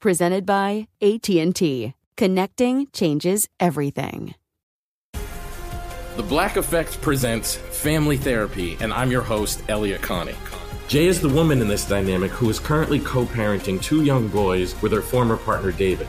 Presented by AT&T. Connecting changes everything. The Black Effect presents Family Therapy, and I'm your host, Elliott Connie. Jay is the woman in this dynamic who is currently co parenting two young boys with her former partner, David.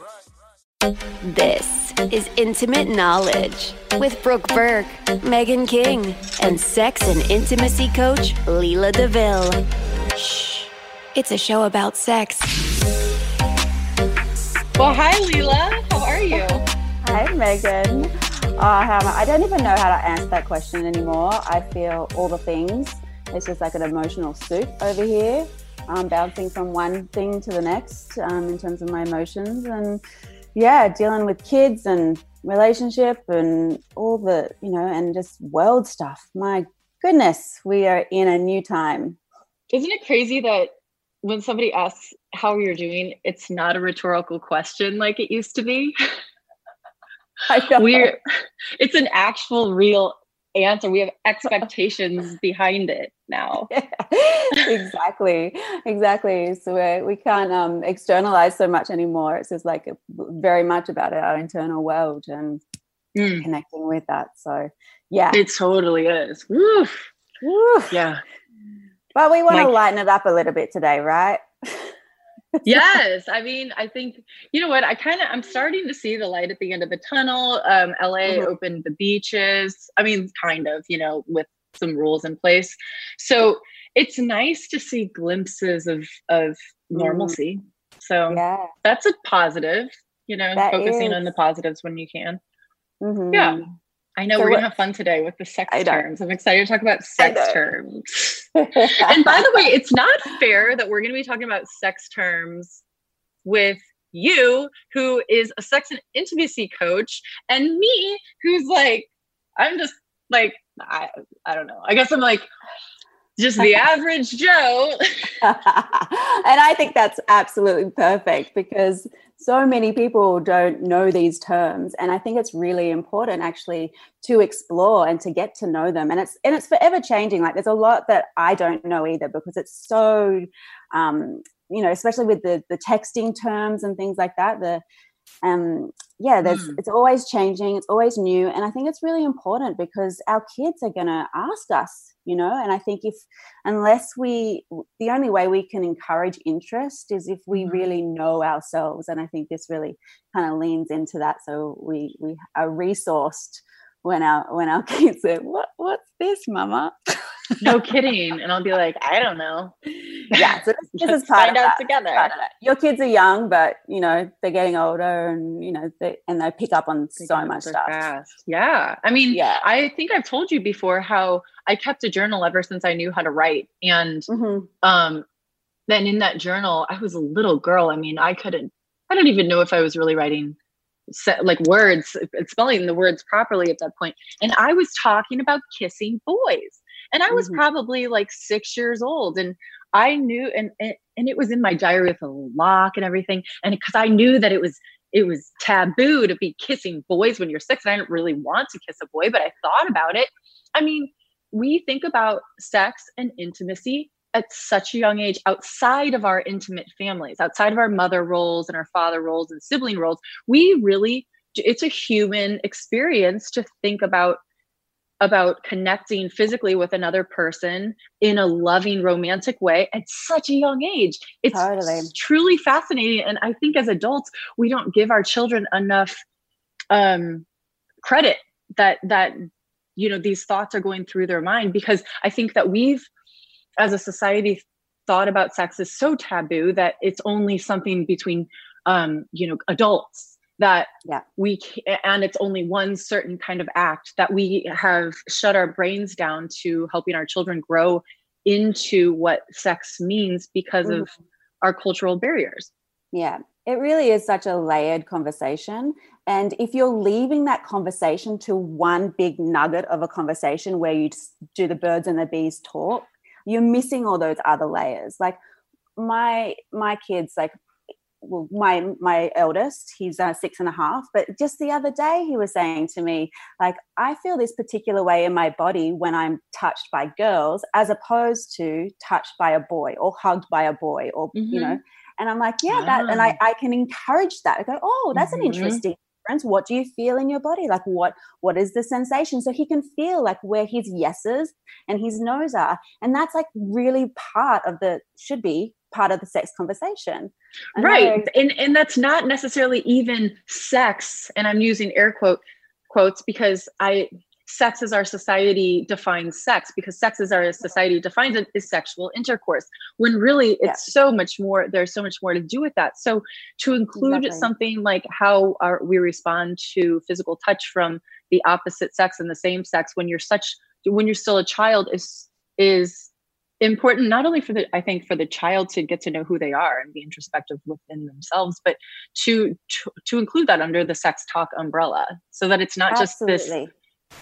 This is Intimate Knowledge with Brooke Burke, Megan King, and sex and intimacy coach Leela DeVille. Shh, it's a show about sex. Well, hi, Leela. How are you? Hi, Megan. Uh, I don't even know how to answer that question anymore. I feel all the things. It's just like an emotional soup over here, I'm um, bouncing from one thing to the next um, in terms of my emotions. And yeah, dealing with kids and relationship and all the, you know, and just world stuff. My goodness, we are in a new time. Isn't it crazy that when somebody asks how you're doing, it's not a rhetorical question like it used to be? We're it's an actual real answer. We have expectations behind it now. Yeah, exactly, exactly. So we we can't um, externalize so much anymore. It's just like very much about our internal world and mm. connecting with that. So yeah, it totally is. Woof. Woof. Yeah. But we want to lighten it up a little bit today, right? yes i mean i think you know what i kind of i'm starting to see the light at the end of the tunnel um la mm-hmm. opened the beaches i mean kind of you know with some rules in place so it's nice to see glimpses of of normalcy mm. so yeah. that's a positive you know that focusing is. on the positives when you can mm-hmm. yeah I know so we're what, gonna have fun today with the sex terms. I'm excited to talk about sex terms. and by the way, it's not fair that we're gonna be talking about sex terms with you, who is a sex and intimacy coach, and me, who's like, I'm just like, I, I don't know. I guess I'm like just the average Joe. and I think that's absolutely perfect because so many people don't know these terms and i think it's really important actually to explore and to get to know them and it's and it's forever changing like there's a lot that i don't know either because it's so um you know especially with the the texting terms and things like that the um yeah there's mm. it's always changing it's always new and i think it's really important because our kids are going to ask us you know and i think if unless we the only way we can encourage interest is if we mm-hmm. really know ourselves and i think this really kind of leans into that so we we are resourced when our when our kids say what what's this mama no kidding. And I'll be like, I don't know. Yeah. So this, this is part find of out that, together. Your kids are young, but you know, they're getting older and you know, they and they pick up on they so much stuff. Fast. Yeah. I mean, yeah. I think I've told you before how I kept a journal ever since I knew how to write. And mm-hmm. um then in that journal, I was a little girl. I mean, I couldn't I don't even know if I was really writing like words spelling the words properly at that point and i was talking about kissing boys and I was mm-hmm. probably like six years old. And I knew, and, and, and it was in my diary with a lock and everything. And because I knew that it was, it was taboo to be kissing boys when you're six. And I didn't really want to kiss a boy, but I thought about it. I mean, we think about sex and intimacy at such a young age outside of our intimate families, outside of our mother roles and our father roles and sibling roles. We really, it's a human experience to think about about connecting physically with another person in a loving romantic way at such a young age it's totally. truly fascinating and i think as adults we don't give our children enough um, credit that that you know these thoughts are going through their mind because i think that we've as a society thought about sex is so taboo that it's only something between um you know adults that yeah. we and it's only one certain kind of act that we have shut our brains down to helping our children grow into what sex means because mm-hmm. of our cultural barriers yeah it really is such a layered conversation and if you're leaving that conversation to one big nugget of a conversation where you do the birds and the bees talk, you're missing all those other layers. Like my my kids, like well, my my eldest, he's uh, six and a half. But just the other day, he was saying to me, like, I feel this particular way in my body when I'm touched by girls, as opposed to touched by a boy or hugged by a boy, or mm-hmm. you know. And I'm like, yeah, that, and I. I can encourage that. I go, oh, that's mm-hmm. an interesting difference what do you feel in your body like what what is the sensation so he can feel like where his yeses and his no's are and that's like really part of the should be part of the sex conversation. And right. And and that's not necessarily even sex and i'm using air quote quotes because i sex as our society defines sex because sex as our society defines it is sexual intercourse when really it's so much more there's so much more to do with that. So to include exactly. something like how our, we respond to physical touch from the opposite sex and the same sex when you're such when you're still a child is is important not only for the i think for the child to get to know who they are and be introspective within themselves but to to, to include that under the sex talk umbrella so that it's not Absolutely. just this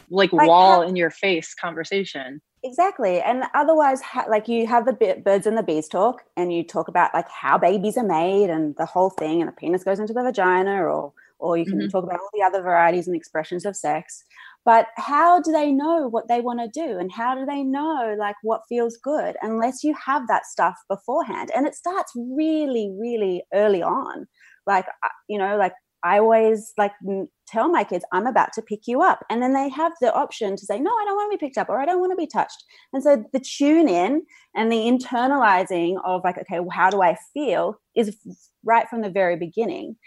like, like wall in your face conversation exactly and otherwise ha- like you have the birds and the bees talk and you talk about like how babies are made and the whole thing and the penis goes into the vagina or or you can mm-hmm. talk about all the other varieties and expressions of sex but how do they know what they want to do and how do they know like what feels good unless you have that stuff beforehand and it starts really really early on like you know like I always like tell my kids, I'm about to pick you up. And then they have the option to say, no, I don't want to be picked up or I don't want to be touched. And so the tune in and the internalizing of like, okay, well, how do I feel is right from the very beginning.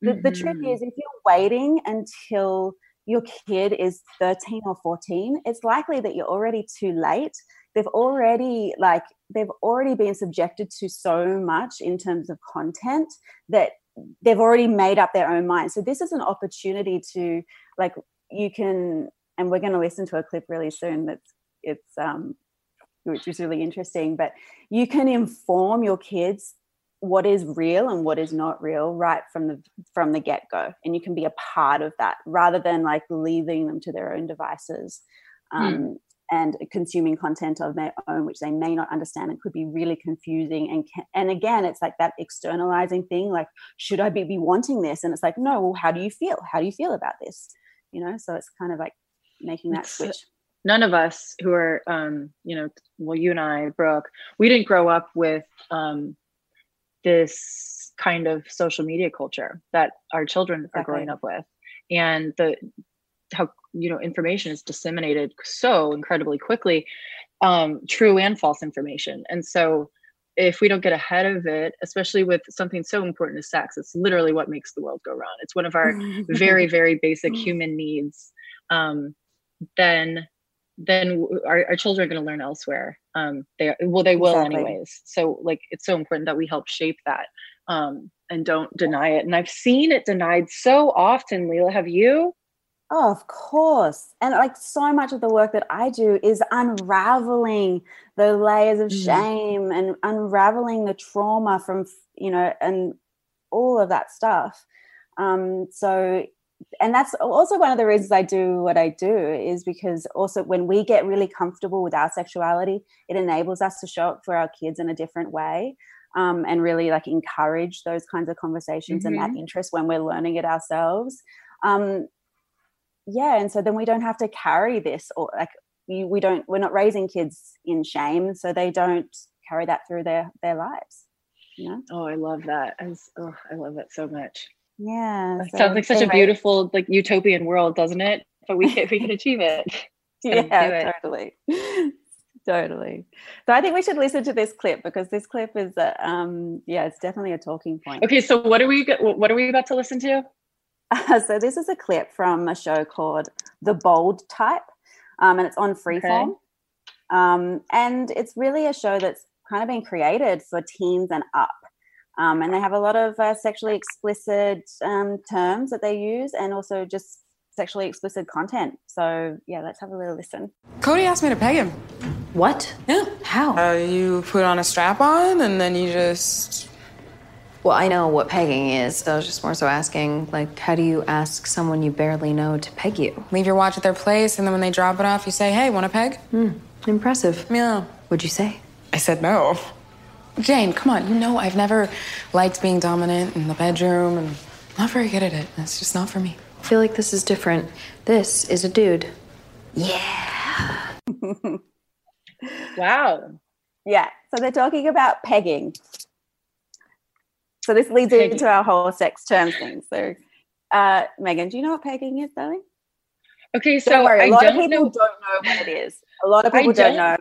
The, mm-hmm. the trick mm-hmm. is if you're waiting until your kid is 13 or 14, it's likely that you're already too late. They've already like they've already been subjected to so much in terms of content that they've already made up their own mind. So this is an opportunity to like you can, and we're going to listen to a clip really soon. That's it's um, which is really interesting. But you can inform your kids what is real and what is not real right from the from the get go, and you can be a part of that rather than like leaving them to their own devices. Hmm. Um, and consuming content of their own which they may not understand. And could be really confusing and and again it's like that externalizing thing like should i be, be wanting this? And it's like no well how do you feel? How do you feel about this? You know so it's kind of like making that switch. none of us who are um you know well you and i brooke we didn't grow up with um this kind of social media culture that our children are growing up with. And the how you know information is disseminated so incredibly quickly um, true and false information. And so if we don't get ahead of it especially with something so important as sex it's literally what makes the world go round. It's one of our very very basic human needs. Um, then then our, our children are going to learn elsewhere um, they well they will exactly. anyways so like it's so important that we help shape that um, and don't deny it and i've seen it denied so often leila have you Oh, of course. And like so much of the work that I do is unraveling the layers of mm. shame and unraveling the trauma from, you know, and all of that stuff. Um, so, and that's also one of the reasons I do what I do is because also when we get really comfortable with our sexuality, it enables us to show up for our kids in a different way. Um, and really like encourage those kinds of conversations mm-hmm. and that mm-hmm. interest when we're learning it ourselves. Um, yeah and so then we don't have to carry this or like you, we don't we're not raising kids in shame so they don't carry that through their their lives you know oh i love that I, was, oh, I love that so much yeah so sounds like such a beautiful like utopian world doesn't it? But we can we can achieve it. Yeah totally. Totally. So i think we should listen to this clip because this clip is a, um yeah it's definitely a talking point. Okay so what are we what are we about to listen to? Uh, so this is a clip from a show called the bold type um, and it's on freeform. Okay. um, and it's really a show that's kind of been created for teens and up um, and they have a lot of uh, sexually explicit um, terms that they use and also just sexually explicit content. So yeah, let's have a little listen. Cody asked me to peg him. What? Yeah. How? Uh, you put on a strap on and then you just. Well, I know what pegging is. So I was just more so asking, like, how do you ask someone you barely know to peg you? Leave your watch at their place, and then when they drop it off, you say, "Hey, want to peg?" Hmm. Impressive. Yeah. What'd you say? I said no. Jane, come on. You know I've never liked being dominant in the bedroom, and I'm not very good at it. It's just not for me. I feel like this is different. This is a dude. Yeah. wow. Yeah. So they're talking about pegging. So this leads pegging. into our whole sex terms thing. So, uh, Megan, do you know what pegging is, darling? Okay, so don't worry. A lot of people know. don't know what it is. A lot of people don't, don't know.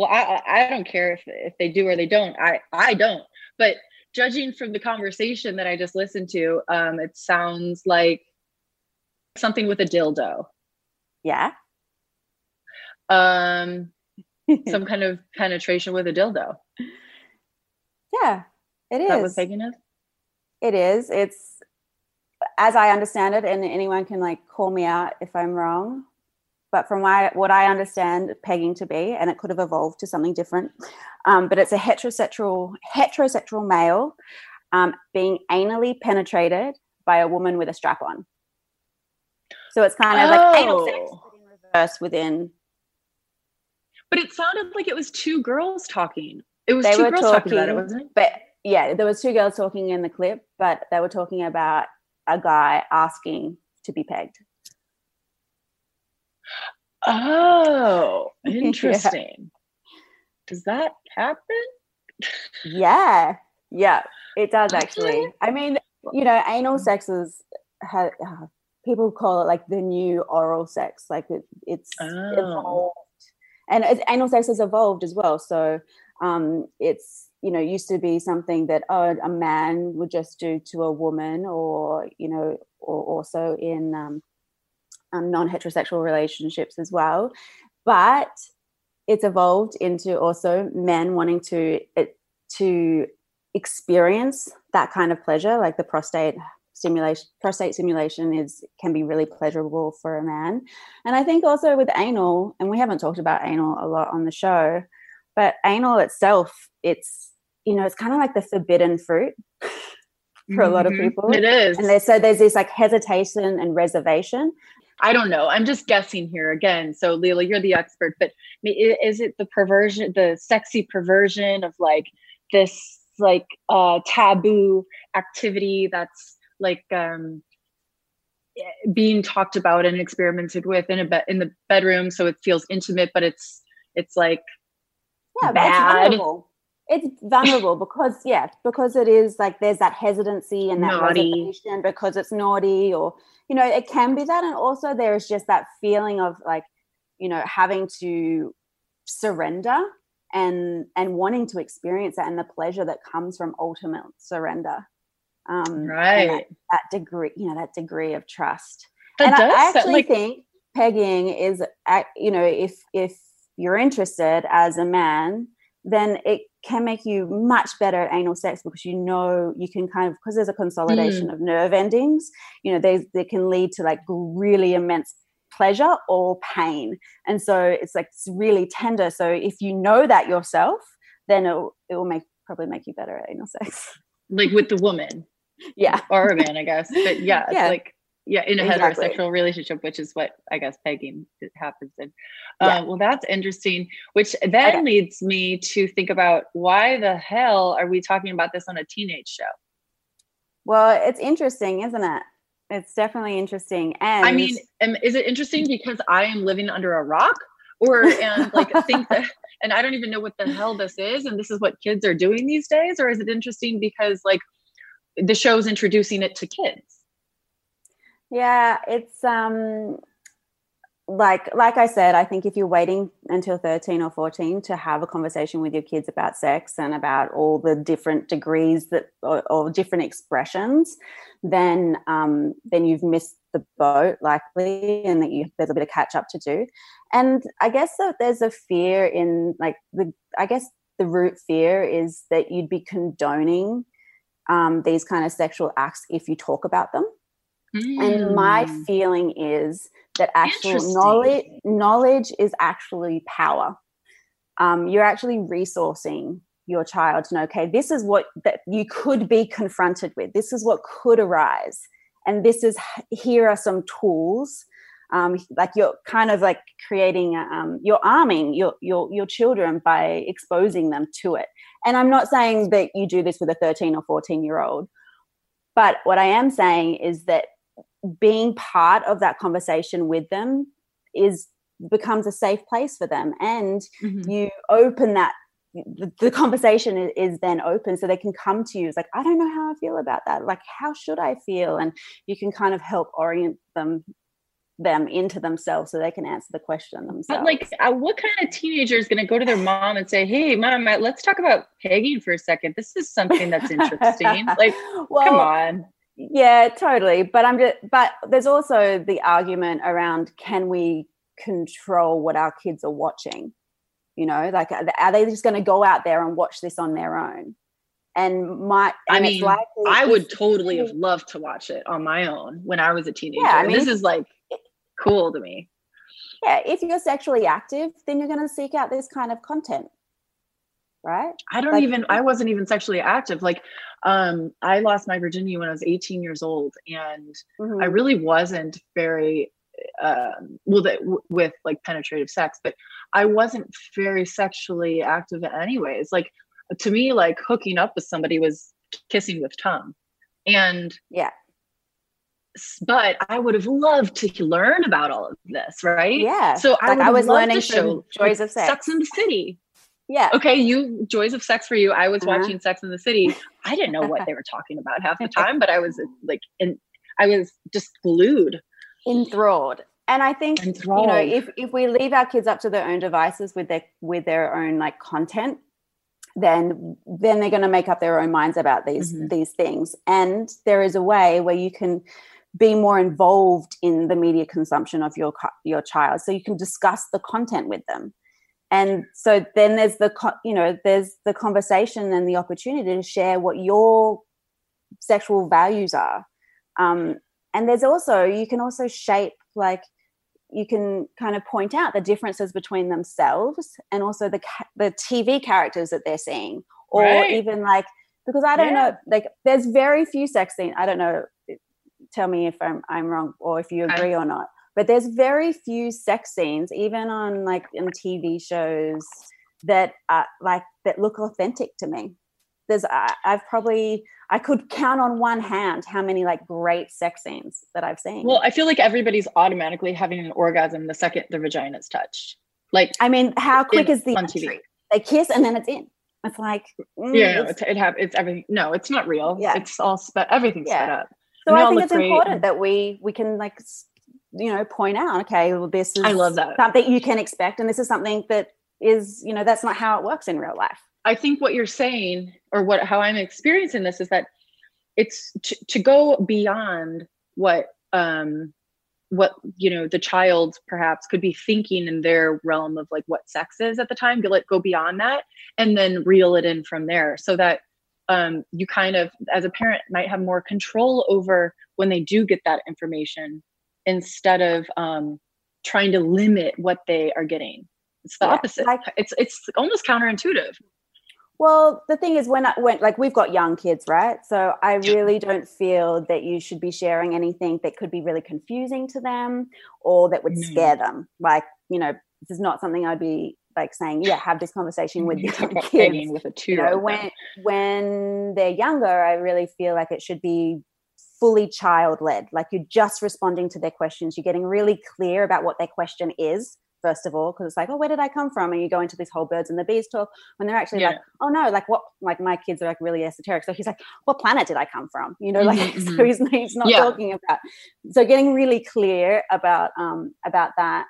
Well, I I don't care if if they do or they don't. I I don't. But judging from the conversation that I just listened to, um, it sounds like something with a dildo. Yeah. Um, some kind of penetration with a dildo. Yeah, it is. That was pegging is. It is. It's as I understand it, and anyone can like call me out if I'm wrong. But from my, what I understand pegging to be, and it could have evolved to something different, um, but it's a heterosexual heterosexual male um, being anally penetrated by a woman with a strap on. So it's kind of oh. like anal sex oh. in reverse within. But it sounded like it was two girls talking. It was they two girls talking, talking about it, wasn't it? But yeah, there was two girls talking in the clip, but they were talking about a guy asking to be pegged. Oh, interesting. yeah. Does that happen? yeah, yeah, it does actually. I mean, you know, anal sex is ha, uh, people call it like the new oral sex. Like it, it's oh. evolved, and it's, anal sex has evolved as well. So um, it's you know used to be something that oh a man would just do to a woman, or you know, or also in um, um, non-heterosexual relationships as well. But it's evolved into also men wanting to to experience that kind of pleasure like the prostate stimulation prostate stimulation is can be really pleasurable for a man. And i think also with anal and we haven't talked about anal a lot on the show but anal itself it's you know it's kind of like the forbidden fruit for a lot of mm-hmm. people. It is. And so there's this like hesitation and reservation I don't know. I'm just guessing here again. So, Leela, you're the expert, but is it the perversion, the sexy perversion of like this like uh, taboo activity that's like um, being talked about and experimented with in a bed in the bedroom, so it feels intimate, but it's it's like yeah, bad. It's vulnerable because yeah, because it is like there's that hesitancy and that naughty. reservation because it's naughty or you know it can be that and also there's just that feeling of like you know having to surrender and and wanting to experience that and the pleasure that comes from ultimate surrender um right that, that, degree you know that degree of trust. That and does, I, I actually like- think pegging is you know if if you're interested as a man then it can make you much better at anal sex because you know you can kind of because there's a consolidation mm. of nerve endings you know they they can lead to like really immense pleasure or pain. And so it's like it's really tender. So if you know that yourself then it it will make probably make you better at anal sex. Like with the woman. Yeah. Or a man i guess. But yeah, yeah. like yeah in a exactly. heterosexual relationship which is what i guess pegging happens in yeah. uh, well that's interesting which then okay. leads me to think about why the hell are we talking about this on a teenage show well it's interesting isn't it it's definitely interesting. And I mean, is it interesting because I am living under a rock, or and like think that, and I don't even know what the hell this is, and this is what kids are doing these days, or is it interesting because like the show's introducing it to kids? Yeah, it's um like like I said, I think if you're waiting until 13 or 14 to have a conversation with your kids about sex and about all the different degrees that or, or different expressions, then um, then you've missed the boat likely, and that you there's a bit of catch up to do. And I guess that there's a fear in like the I guess the root fear is that you'd be condoning um, these kind of sexual acts if you talk about them. Mm. And my mm. feeling is that actual knowledge knowledge is actually power. Um, you're actually resourcing your child to know, okay, this is what that you could be confronted with. This is what could arise, and this is here are some tools. Um, like you're kind of like creating, um, you're arming your your your children by exposing them to it. And I'm not saying that you do this with a 13 or 14 year old, but what I am saying is that being part of that conversation with them is becomes a safe place for them. And mm-hmm. you open that the, the conversation is, is, then open so they can come to you. It's like i don't know how i feel about that. Like how should i feel? And you can kind of help orient them them into themselves so they can answer the question themselves. but like uh, what kind of teenager is going to go to their mom and say hey mom uh, let's talk about pegging for a second. This is something that's interesting. Like well, come on yeah totally. But i'm just but there's also the argument around can we control what our kids are watching? You know like are they just going to go out there and watch this on their own? And my and i mean i would totally have loved to watch it on my own when i was a teenager. Yeah, I mean, this is like cool to me. Yeah if you're sexually active then you're going to seek out this kind of content right i don't like, even i wasn't even sexually active like um i lost my virginity when i was 18 years old and mm-hmm. i really wasn't very um well that w- with like penetrative sex but i wasn't very sexually active anyways like to me like hooking up with somebody was kissing with tongue and yeah but I would have loved to learn about all of this, right? Yeah. So like I, I was learning show joys of sex. Sex in the City. Yeah. Okay, you joys of sex for you. I was uh-huh. watching Sex in the City. I didn't know what they were talking about half the time, but I was like, and I was just glued, enthralled. And I think enthralled. you know, if if we leave our kids up to their own devices with their with their own like content, then then they're going to make up their own minds about these mm-hmm. these things. And there is a way where you can be more involved in the media consumption of your your child, so you can discuss the content with them and so then there's the you know there's the conversation and the opportunity to share what your sexual values are um, and there's also you can also shape like you can kind of point out the differences between themselves and also the the TV characters that they're seeing or right. even like because I don't yeah. know like there's very few sex scenes I don't know tell me if I'm I'm wrong or if you agree I, or not but there's very few sex scenes even on like in tv shows that are like that look authentic to me. There's I, i've probably i could count on one hand how many like great sex scenes that i've seen. Well i feel like everybody's automatically having an orgasm the second the vagina is touched. Like i mean how quick is the entry? they kiss and then it's in. It's like mm, yeah it's, it have it's everything no it's not real. Yeah. It's all sped everything's yeah. sped up. So i think it's important that we we can like you know point out okay well this is i love that. something you can expect and this is something that is you know that's not how it works in real life. I think what you're saying or what how i'm experiencing this is that it's to, to go beyond what um what you know the child perhaps could be thinking in their realm of like what sex is at the time to let go beyond that and then reel it in from there so that um, you kind of as a parent might have more control over when they do get that information instead of um, trying to limit what they are getting. It's the yeah, opposite. Like, it's it's almost counterintuitive. Well, the thing is, when I went, like, we've got young kids, right? So I really don't feel that you should be sharing anything that could be really confusing to them or that would scare them. Like, you know, this is not something I'd be like saying, yeah, have this conversation with your kids. With a two you know, when when they're younger, I really feel like it should be fully child led. Like you're just responding to their questions. You're getting really clear about what their question is, first of all, because it's like, oh, where did I come from? And you go into this whole birds and the bees talk when they're actually yeah. like, oh no, like what, like my kids are like really esoteric. So he's like, what planet did I come from? You know, like, mm-hmm, so mm-hmm. he's, he's not yeah. talking about. So getting really clear about, um, about that.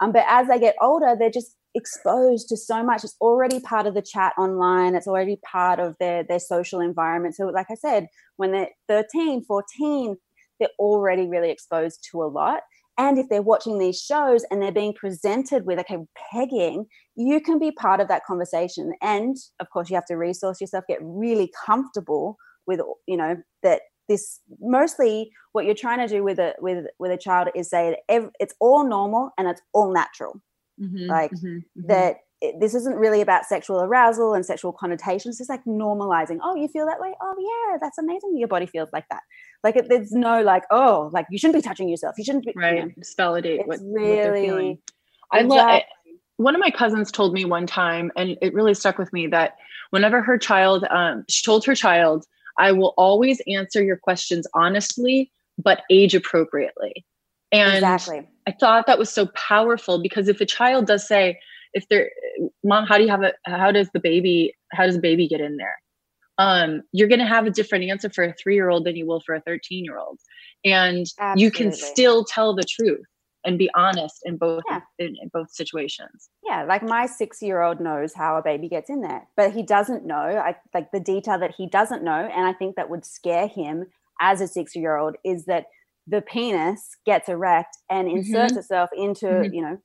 Um, but as they get older, they're just exposed to so much. It's already part of the chat online. It's already part of their their social environment. So like i said when they're 13 14 they're already really exposed to a lot. And if they're watching these shows and they're being presented with okay pegging you can be part of that conversation. And of course you have to resource yourself get really comfortable with you know that this mostly what you're trying to do with a with with a child is say it's all normal and it's all natural mm-hmm, like mm-hmm, mm-hmm. that it, this isn't really about sexual arousal and sexual connotations it's like normalizing oh you feel that way oh yeah that's amazing your body feels like that like it, there's no like oh like you shouldn't be touching yourself you shouldn't be right you know, just validate what, really what they're feeling i love it. one of my cousins told me one time and it really stuck with me that whenever her child um, she told her child i will always answer your questions honestly but age appropriately and exactly. I thought that was so powerful because if a child does say, if they're mom, how do you have a how does the baby how does the baby get in there? Um, you're gonna have a different answer for a three year old than you will for a 13 year old. And Absolutely. you can still tell the truth and be honest in both yeah. in, in, both situations. Yeah, like my six year old knows how a baby gets in there, but he doesn't know. I like the detail that he doesn't know, and I think that would scare him as a six year old is that the penis gets erect and inserts mm-hmm. itself into mm-hmm. you know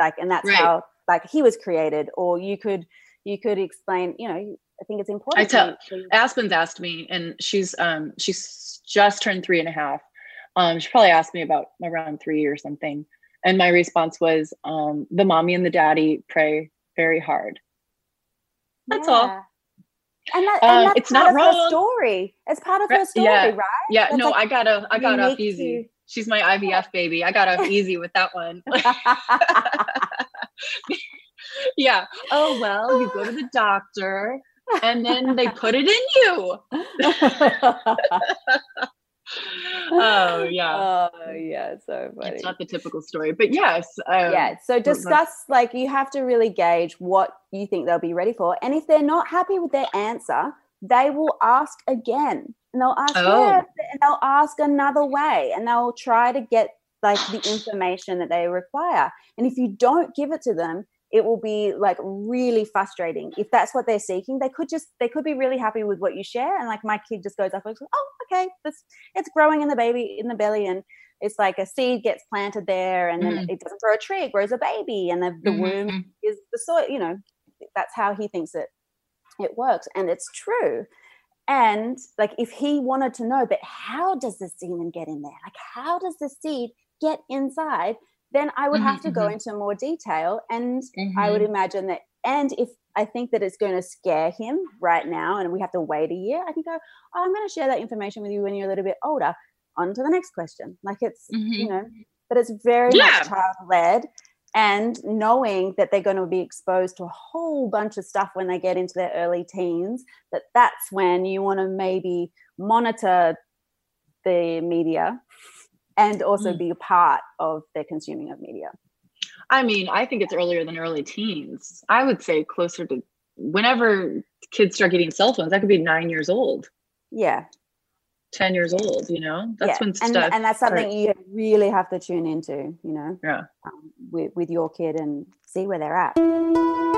like and that's right. how like he was created or you could you could explain you know i think it's important i tell aspen's asked me and she's um she's just turned three and a half um she probably asked me about around three or something and my response was um the mommy and the daddy pray very hard that's yeah. all and, that, and um, that's it's part not of wrong. her story. It's part of her story, yeah. right? Yeah, that's no, like I got a, I got off easy. To... She's my IVF baby. I got off easy with that one. yeah. Oh well, you go to the doctor, and then they put it in you oh yeah oh yeah so funny it's not the typical story but yes um, yeah so discuss like you have to really gauge what you think they'll be ready for and if they're not happy with their answer they will ask again and they'll ask oh. yeah, and they'll ask another way and they'll try to get like the information that they require and if you don't give it to them it will be like really frustrating if that's what they're seeking they could just they could be really happy with what you share and like my kid just goes up and goes oh okay this it's growing in the baby in the belly and it's like a seed gets planted there and then mm-hmm. it doesn't grow a tree it grows a baby and the, the mm-hmm. womb mm-hmm. is the soil you know that's how he thinks it it works and it's true and like if he wanted to know but how does the semen get in there like how does the seed get inside then I would mm-hmm, have to go mm-hmm. into more detail. And mm-hmm. I would mm-hmm. imagine that, and if I think that it's going to scare him right now and we have to wait a year, I can go, oh, I'm going to share that information with you when you're a little bit older. On to the next question. Like it's, you mm-hmm. know, but it's very yeah. much child led. And knowing that they're going to be exposed to a whole bunch of stuff when they get into their early teens, that that's when you want to maybe monitor the media and also mm. be a part of their consuming of media? I mean, I think it's earlier than early teens. I would say closer to whenever kids start getting cell phones, that could be nine years old. Yeah. 10 years old, you know? That's yeah. when stuff. And, and that's something you really have to tune into, you know? Yeah. Um, with, with your kid and see where they're at.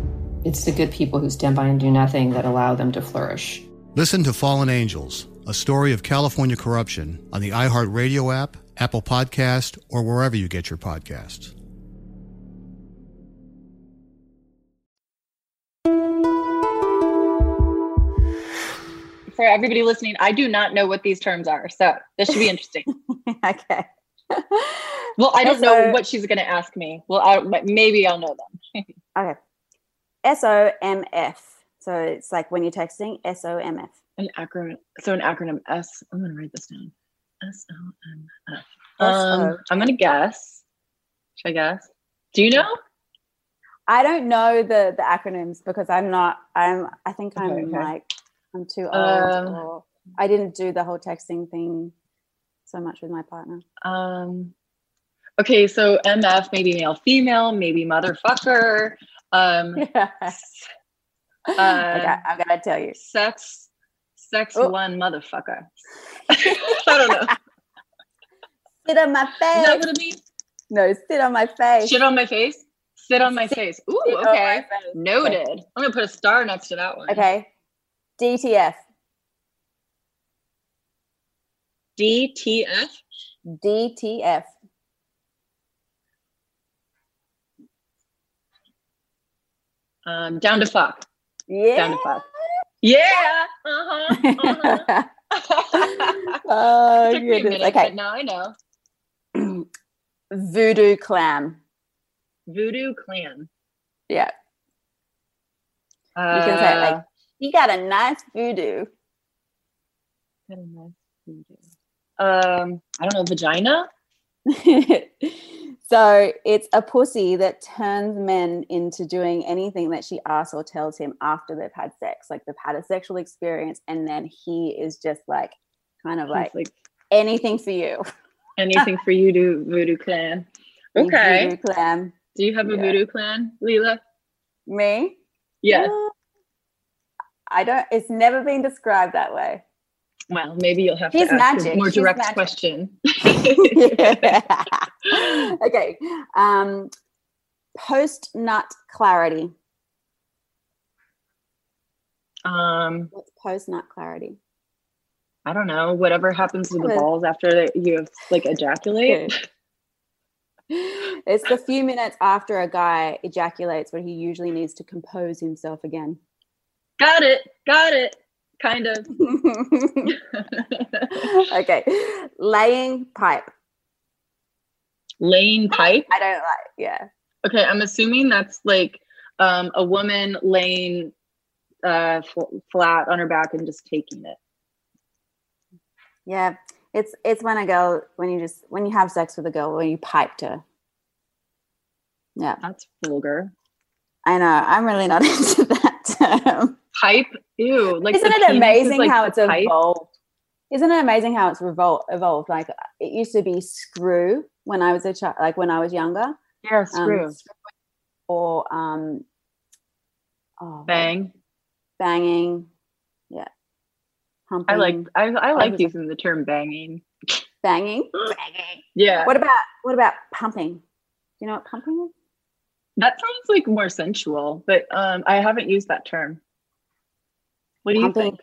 It's the good people who stand by and do nothing that allow them to flourish. Listen to Fallen Angels, a story of California corruption on the iHeartRadio app, Apple Podcast, or wherever you get your podcasts. For everybody listening, I do not know what these terms are, so this should be interesting. okay. well, I don't so, know what she's going to ask me. Well, I, maybe I'll know them. okay. S O M F. So it's like when you're texting S O M F. An acronym. So an acronym S. I'm going to write this down. S O M F. Um, I'm going to guess. Should I guess? Do you know? I don't know the the acronyms because I'm not. I'm. I think I'm okay, okay. like I'm too old. Um, or I didn't do the whole texting thing so much with my partner. Um. Okay, so MF maybe male female maybe motherfucker. Um. Yeah. Uh, I, got, I gotta tell you, sex, sex oh. one motherfucker. I don't know. Sit on my face. Is that what it means? No, sit on my face. Sit on my face. Sit on my sit, face. Ooh, okay. Noted. Okay. I'm gonna put a star next to that one. Okay. DTF. DTF. DTF. Um, down to fuck. Yeah. Down to fuck. Yeah. Uh-huh. uh-huh. oh goodness. Minute, okay. Now I know. Voodoo clam. Voodoo clan. Yeah. Uh, you can say like, uh, you got a nice voodoo. Got a nice voodoo. Um, I don't know, vagina. So it's a pussy that turns men into doing anything that she asks or tells him after they've had sex. Like they've had a sexual experience, and then he is just like, kind of like, like anything for you. Anything for you to voodoo clan. Okay. Voodoo clan. Do you have a yeah. voodoo clan, Leela? Me? Yeah. Uh, I don't. It's never been described that way. Well, maybe you'll have He's to ask magic. a more direct magic. question. okay. Um, post nut clarity. Um, What's post nut clarity? I don't know. Whatever happens to the balls after you have like ejaculate. it's the few minutes after a guy ejaculates where he usually needs to compose himself again. Got it. Got it. kind of. okay, laying pipe. Laying pipe. I don't like. Yeah. Okay, I'm assuming that's like um, a woman laying uh, fl- flat on her back and just taking it. Yeah, it's it's when a girl when you just when you have sex with a girl when you piped her. Yeah, that's vulgar. I know. I'm really not into that term. Pipe, ew! Like isn't it penis is amazing like how it's pipe? evolved? Isn't it amazing how it's revol- evolved? Like it used to be screw when I was a child, like when I was younger. Yeah, screw. Um, or um, oh, Bang. banging. Yeah. I like I, I like was- using the term banging. banging. Banging. Yeah. What about what about pumping? Do you know what pumping is? That sounds like more sensual, but um I haven't used that term. What do you think?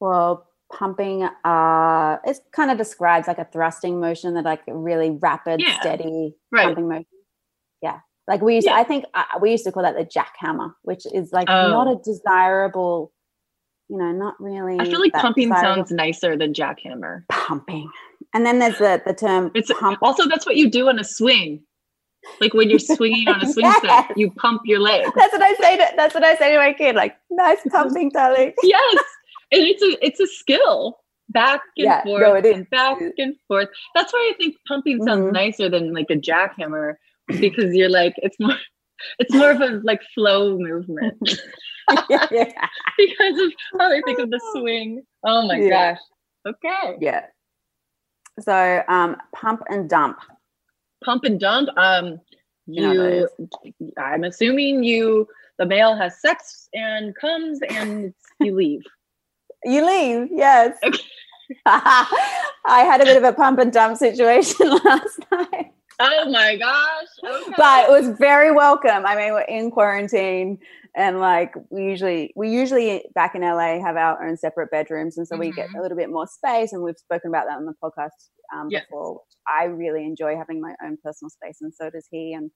Well, pumping uh it kind of describes like a thrusting motion that like really rapid, Yeah. steady Right. pumping motion. Yeah. Like we used I think uh, we used to call that the jackhammer, which is like not Oh. a desirable, you know, not really I feel like pumping desirable- sounds nicer than jackhammer. pumping. And then there's the the term It's pump. also that's what you do on a swing. Like when you're swinging on a swing set, you pump your leg. That's what I say to that's what I say to my kid, like, nice pumping, darling. yes, and it's a it's a skill. Back and Yeah, forth, no, it and back and forth. That's why I think pumping sounds Mm-hmm. nicer than like a jackhammer because you're like it's more it's more of a like flow movement because of how I think of the swing. Oh my Yeah. gosh. Okay. Yeah. So um pump and dump. Pump and dump. Um You you I'm assuming you the male has sex and comes and you leave. You leave, yes. I had a bit of a pump and dump situation last night. Oh my gosh. Okay. But it was very welcome. I mean, we're in quarantine and like we usually we usually back in LA have our own separate bedrooms and so we get a little bit more space and we've spoken about that on the podcast um, Yes. before. I really enjoy having my own personal space and so does he and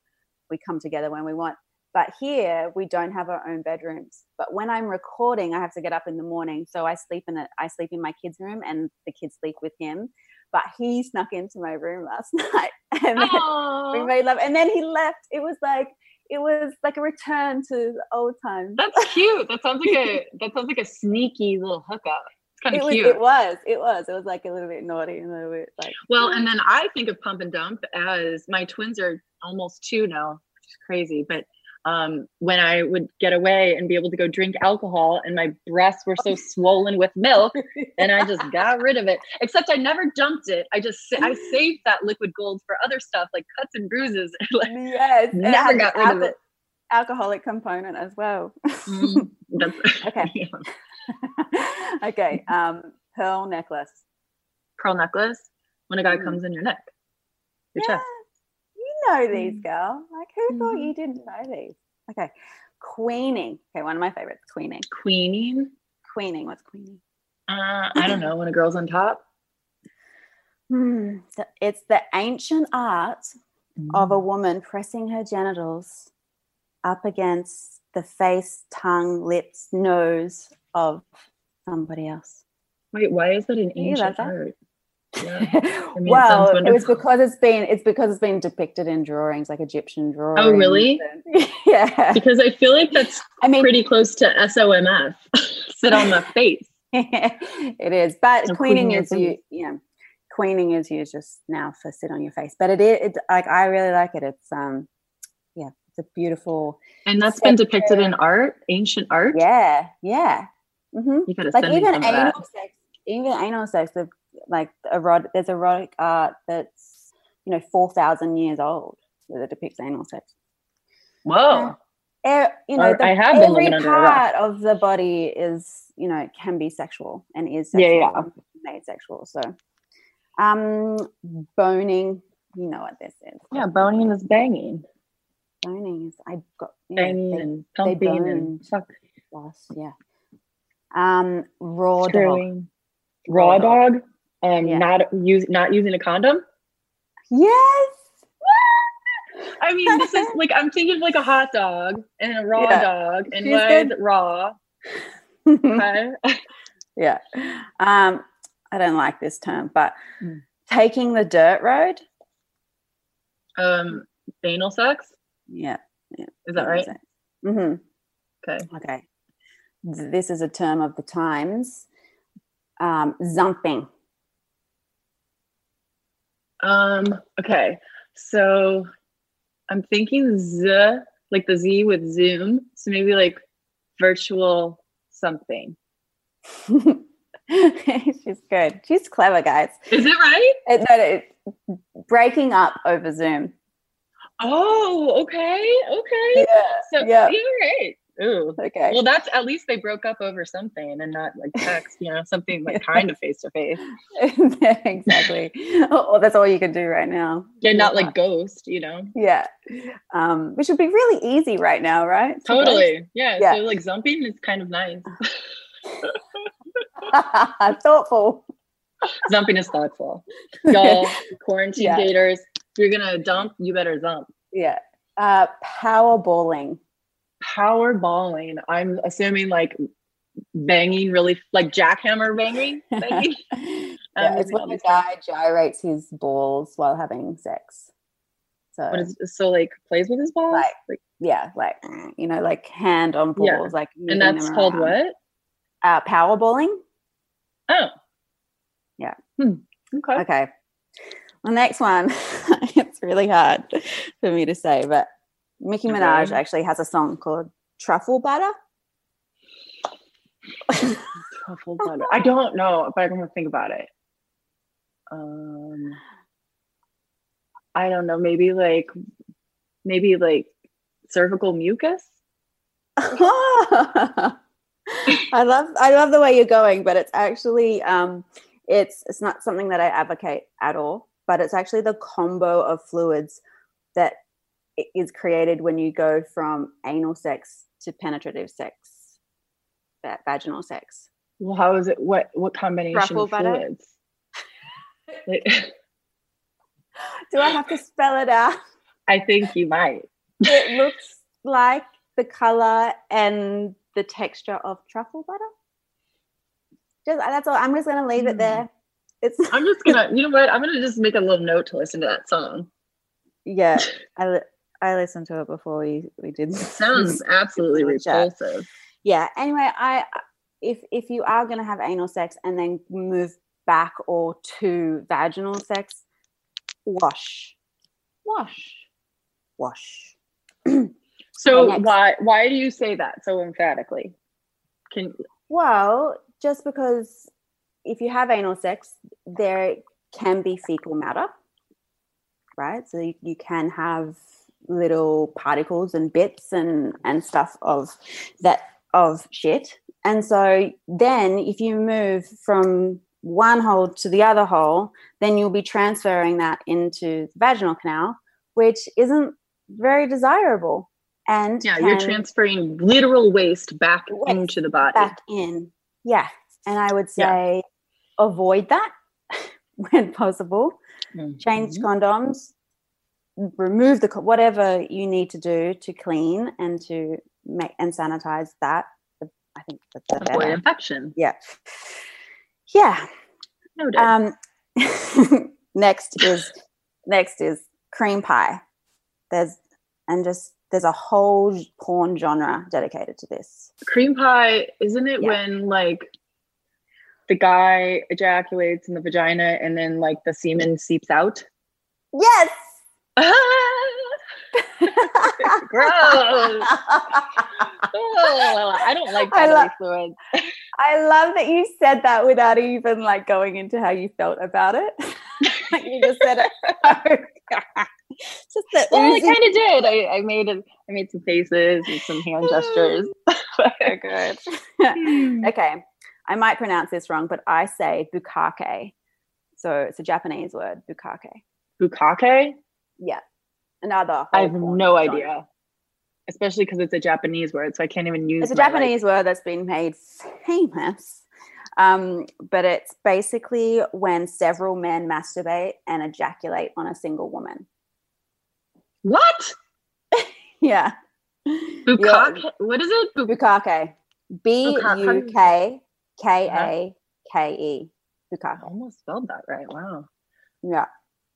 we come together when we want. But here we don't have our own bedrooms. But when I'm recording, I have to get up in the morning. So I sleep in it. I sleep in my kids' room, and the kids sleep with him. But he snuck into my room last night, and then we made love. And then he left. It was like it was like a return to old times. That's cute. That sounds like a that sounds like a sneaky little hookup. It's kind It of was, cute. it was. It was. It was like a little bit naughty and a little bit like. Well, and then I think of pump and dump as my twins are almost two now, which is crazy. But um, when I would get away and be able to go drink alcohol, and my breasts were so swollen with milk, and I just got rid of it. Except I never dumped it. I just I saved that liquid gold for other stuff like cuts and bruises. like, yes, never got rid of it. Alcoholic component as well. Mm, okay. okay. Um, pearl necklace. Pearl necklace when a guy comes in your neck, your chest. Know these, girl. Like, who thought you didn't know these? Okay. Queening. Okay, one of my favorites. Queening. Queening. Queening. What's queening? Uh, I don't know when a girl's on top. Hmm. So it's the ancient art of a woman pressing her genitals up against the face, tongue, lips, nose of somebody else. Wait, why is that an ancient that? art? Yeah. I mean, well, it, was because it's been it's because it's been depicted in drawings, like Egyptian drawings. Oh, really? and- yeah. Because I feel like that's I mean, pretty close to SOMF. Sit on the face. it is, but So queening queening is you, know, queening is used just now for sit on your face. But it is, it, like I really like it. It's um, yeah, it's a beautiful. And that's been depicted in art, ancient art. Yeah, yeah. Mm-hmm. You gotta Like send me even some of that. anal sex, even anal sex. Of, like erot, there's erotic art that's you know four thousand years old that depicts anal sex. Whoa. Eh, you know, the, I have been every living under a rock. part of the body is, you know, can be sexual and is Yeah, sexual, yeah. and made sexual. So, um, boning, you know what this is. Yeah, boning is banging. Boning is I got yeah, Banging they- and pumping and suck. us, yeah. Um, raw dog. Screwing. Raw dog. Um, not use not using a condom. Yes. I mean, this is like I'm thinking of like a hot dog and a raw Yeah. dog, and She's why is it raw? Yeah. Um, I don't like this term, but mm. taking the dirt road. Um, anal sex. Yeah. yeah. Is that right? Mm-hmm. Okay. Okay. This is a term of the times. Um, zumping. Um, okay. So I'm thinking Z, like the Z with Zoom. So maybe like virtual something. She's good. She's clever, guys. Is it right? It, no, no, breaking up over Zoom. Oh, okay. Okay. Yeah. So, yeah. You're right. Ooh. Okay. Well, that's at least they broke up over something and not like text, you know, something like kind of face to face. Exactly. Oh, that's all you can do right now. Yeah, not like ghost, you know. Yeah. Um, which would be really easy right now, right? Totally. Yeah. Yeah. So like zumping is kind of nice. Thoughtful. Zumping is thoughtful. Y'all, quarantine Yeah. daters, if you're gonna dump, you better zump. Yeah. Uh, power balling. Power balling. I'm assuming like banging really like jackhammer banging. banging. Yeah, Um, it's when the guy gyrates his balls while having sex. So, What is so like plays with his balls? like, Like yeah, like you know, like hand on balls, Yeah. like and that's called what? Uh, power balling. Oh. Yeah. Okay. Okay. The next one, it's really hard for me to say, but Nicki Minaj Okay. actually has a song called Truffle Butter. Truffle butter. I don't know, but I'm gonna think about it. Um I don't know, maybe like maybe like cervical mucus. I love I love the way you're going, but it's actually um it's it's not something that I advocate at all, but it's actually the combo of fluids that is created when you go from anal sex to penetrative sex, va- vaginal sex. Well, how is it what what combination Truffle of butter? fluids? Do I have to spell it out? I think you might. It looks like the color and the texture of truffle butter. Just uh, that's all. I'm just gonna leave it there. Hmm. It's I'm just gonna you know what? I'm gonna just make a little note to listen to that song. yeah. I I listened to it before we we did. Sounds absolutely repulsive. Yeah. Anyway, I if if you are gonna have anal sex and then move back or to vaginal sex, wash, wash, wash. So next. why why do you say that so emphatically? Can Well, just because if you have anal sex, there can be fecal matter, right? So you, you can have little particles and bits and and stuff of that of shit. And so then if you move from one hole to the other hole, then you'll be transferring that into the vaginal canal, which isn't very desirable. And yeah, you're transferring literal waste back into the body. back in. Yeah. And I would Yeah. say avoid that when possible. Mm-hmm. Change condoms, remove the whatever you need to do to clean and to make and sanitize that. I think the, the Avoid better. infection. Yeah. Yeah. Noted. Um next is next is cream pie. There's and just there's a whole porn genre dedicated to this. Cream pie, isn't it Yeah. when like the guy ejaculates in the vagina and then like the semen seeps out? Yes. Gross. Oh. oh, I don't like I bodily love- fluids. I love that you said that without even like going into how you felt about it. You just said it. Oh, just the Well, I kind of did. I, I made a, I made some faces and some hand gestures. so good. Hmm. okay, I might pronounce this wrong, but I say bukkake. So it's a Japanese word, bukkake. Bukkake? Yeah, another. I have no genre. idea. Especially because it's a Japanese word, so I can't even use. It's a Japanese word that's been made famous. Um, but it's basically when several men masturbate and ejaculate on a single woman. what? Yeah. Bukkake? What is it? Bu- Bukkake. B U K K A K E. Bukkake. Almost spelled that right. Wow. Yeah.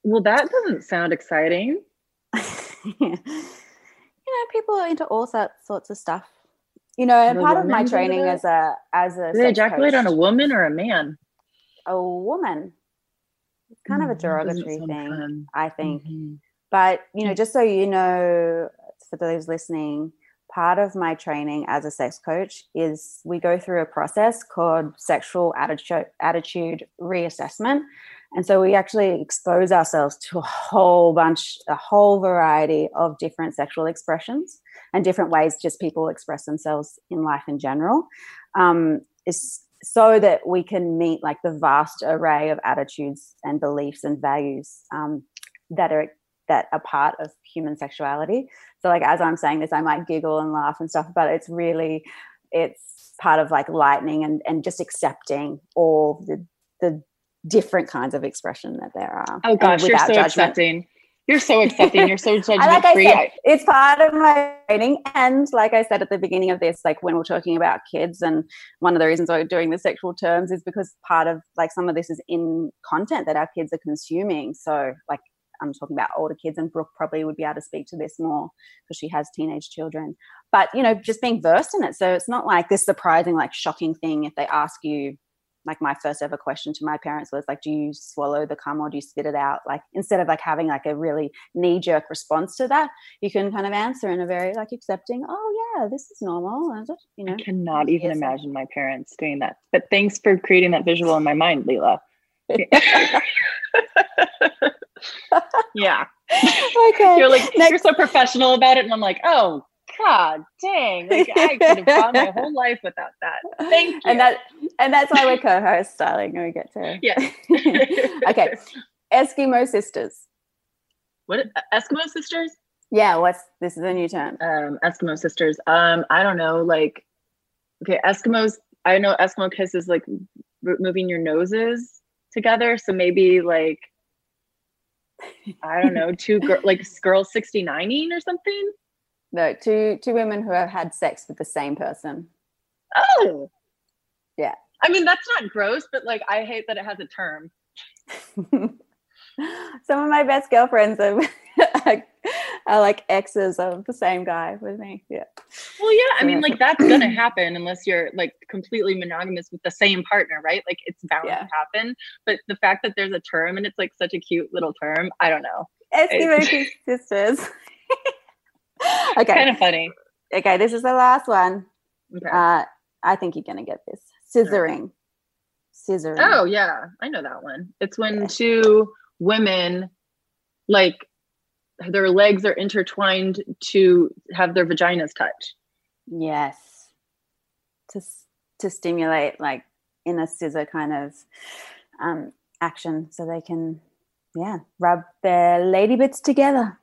Well, that doesn't sound exciting. you know, people are into all sorts sorts of stuff. You know, The part of my training as a as a they ejaculate coach- on a woman or a man? a woman. It's kind of a Mm, doesn't derogatory thing, fun. I think. Mm-hmm. But you know, just so you know, for those listening, part of my training as a sex coach is we go through a process called sexual attitude attitude reassessment. And so we actually expose ourselves to a whole bunch, a whole variety of different sexual expressions and different ways just people express themselves in life in general. Um, is so that we can meet like the vast array of attitudes and beliefs and values um, that are that are part of human sexuality. So like as I'm saying this, I might giggle and laugh and stuff, but it's really it's part of like lightning and and just accepting all the the different kinds of expression that there are. Oh gosh, you're so judgment. accepting. You're so accepting. You're so judgment like I said, it's part of my training. And like I said at the beginning of this, like when we're talking about kids, and one of the reasons we're doing the sexual terms is because part of like some of this is in content that our kids are consuming. So like I'm talking about older kids, and Brooke probably would be able to speak to this more because she has teenage children. But you know, just being versed in it, so it's not like this surprising, like shocking thing if they ask you. Like my first ever question to my parents was like, "Do you swallow the cum or do you spit it out?" Like instead of like having like a really knee jerk response to that, you can kind of answer in a very like accepting, "Oh yeah, this is normal," and you know. I cannot even imagine my parents doing that. But thanks for creating that visual in my mind, Leela. yeah. Okay. You're like you're so professional about it, and I'm like, oh god dang. Like I could have gone my whole life without that. Thank you. And that and that's why we're co-hosts, darling. and We get to yeah. okay. Eskimo sisters. What Eskimo sisters? Yeah, what's this is a new term. Um, Eskimo sisters. Um, I don't know, like okay, Eskimos. I know Eskimo kiss is like moving your noses together. So maybe like I don't know, two girl like girls 69ing or something. No, two two women who have had sex with the same person. Oh, Yeah. I mean that's not gross, but like I hate that it has a term. Some of my best girlfriends are, are like exes of the same guy with me. Yeah. Well, yeah, I mean, like that's gonna happen unless you're like completely monogamous with the same partner, right? Like it's bound Yeah. to happen. But the fact that there's a term and it's like such a cute little term, I don't know. Eskimo sisters. okay. kind of funny. Okay, this is the last one. Okay. Uh, I think you're gonna get this. Scissoring. Scissoring. Oh yeah, I know that one. It's when two women like their legs are intertwined to have their vaginas touch. Yes. To to stimulate like in a scissor kind of um, action, so they can, yeah, rub their lady bits together.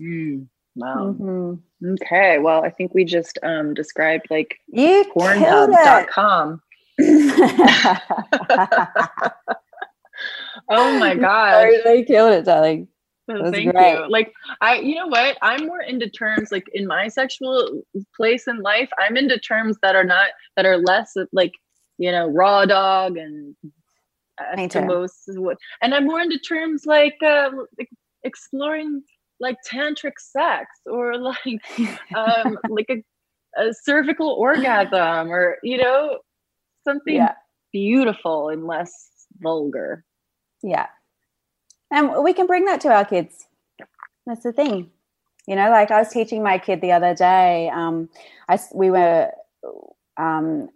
Mm, wow. Mhm. Okay. Well, I think we just um described like You. Pornhub.com. Oh my gosh. Totally killed it, darling. Oh, thank great. you. Like I, you know what? I'm more into terms like in my sexual place in life. I'm into terms that are not that are less like you know raw dog and Me too. Eskimos, is and I'm more into terms like uh, like exploring like tantric sex or like um like a, a cervical orgasm or you know something Yeah. beautiful and less vulgar. Yeah. And we can bring that to our kids. That's the thing. You know, like I was teaching my kid the other day. Um, I we were um,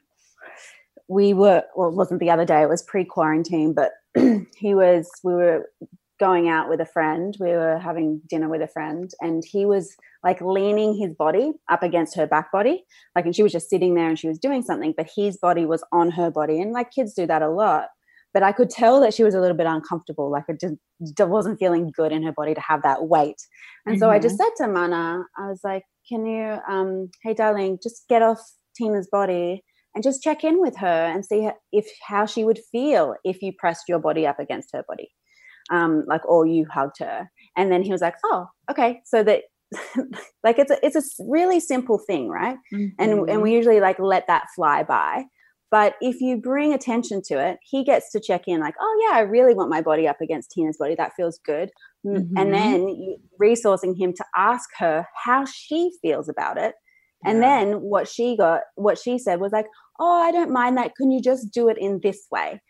we were well, it wasn't the other day. It was pre-quarantine, but he was. We were going out with a friend. We were having dinner with a friend, and he was like leaning his body up against her back body, like, and she was just sitting there and she was doing something, but his body was on her body, and like kids do that a lot but I could tell that she was a little bit uncomfortable. Like it just wasn't feeling good in her body to have that weight. And so I just said to Mana, I was like, "Can you, um, hey darling, just get off Tina's body and just check in with her and see if how she would feel if you pressed your body up against her body, um, like or you hugged her." And then he was like, "Oh, okay." So that like it's a it's a really simple thing, right? And and we usually like let that fly by But if you bring attention to it, he gets to check in, like, oh, yeah, I really want my body up against Tina's body. That feels good. Mm-hmm. And then resourcing him to ask her how she feels about it. And yeah. then what she got, what she said was like, oh, I don't mind that. Can you just do it in this way?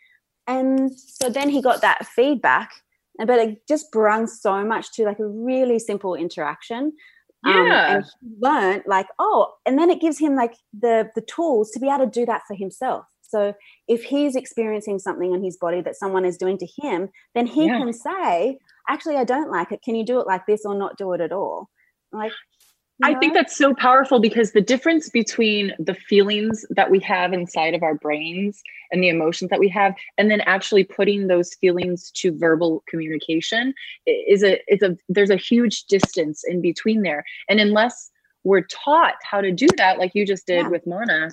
And so then he got that feedback. And but it just brings so much to like a really simple interaction. Yeah. Um, and he learned like, oh, and then it gives him like the the tools to be able to do that for himself. So if he's experiencing something on his body that someone is doing to him, then he yeah. can say, actually, I don't like it. Can you do it like this or not do it at all? Like I think that's so powerful because the difference between the feelings that we have inside of our brains and the emotions that we have, and then actually putting those feelings to verbal communication is a is a there's a huge distance in between there. And unless we're taught how to do that, like you just did yeah. with Mana,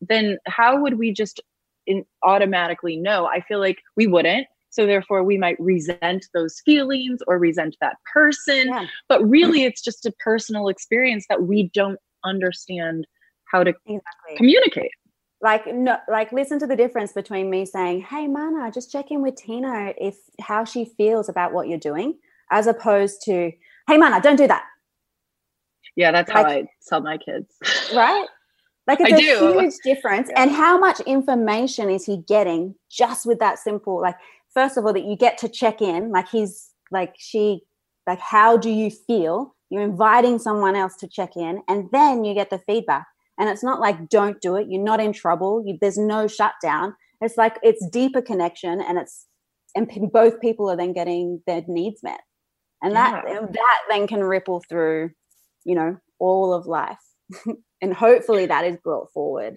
then how would we just in, automatically know? I feel like we wouldn't so therefore, we might resent those feelings or resent that person. Yeah. But really, it's just a personal experience that we don't understand how to exactly. communicate. Like no, like listen to the difference between me saying, "Hey, Mana, just check in with Tina if how she feels about what you're doing," as opposed to, "Hey, Mana, don't do that." Yeah, that's like, how I tell my kids. Right? Like it's I a do. huge difference. And how much information is he getting just with that simple, like first of all that you get to check in like he's like she like how do you feel? You're inviting someone else to check in and then you get the feedback. And it's not like don't do it you're not in trouble you, there's no shutdown. It's like it's deeper connection and it's and p- both people are then getting their needs met. And that yeah. that then can ripple through you know all of life. And hopefully that is brought forward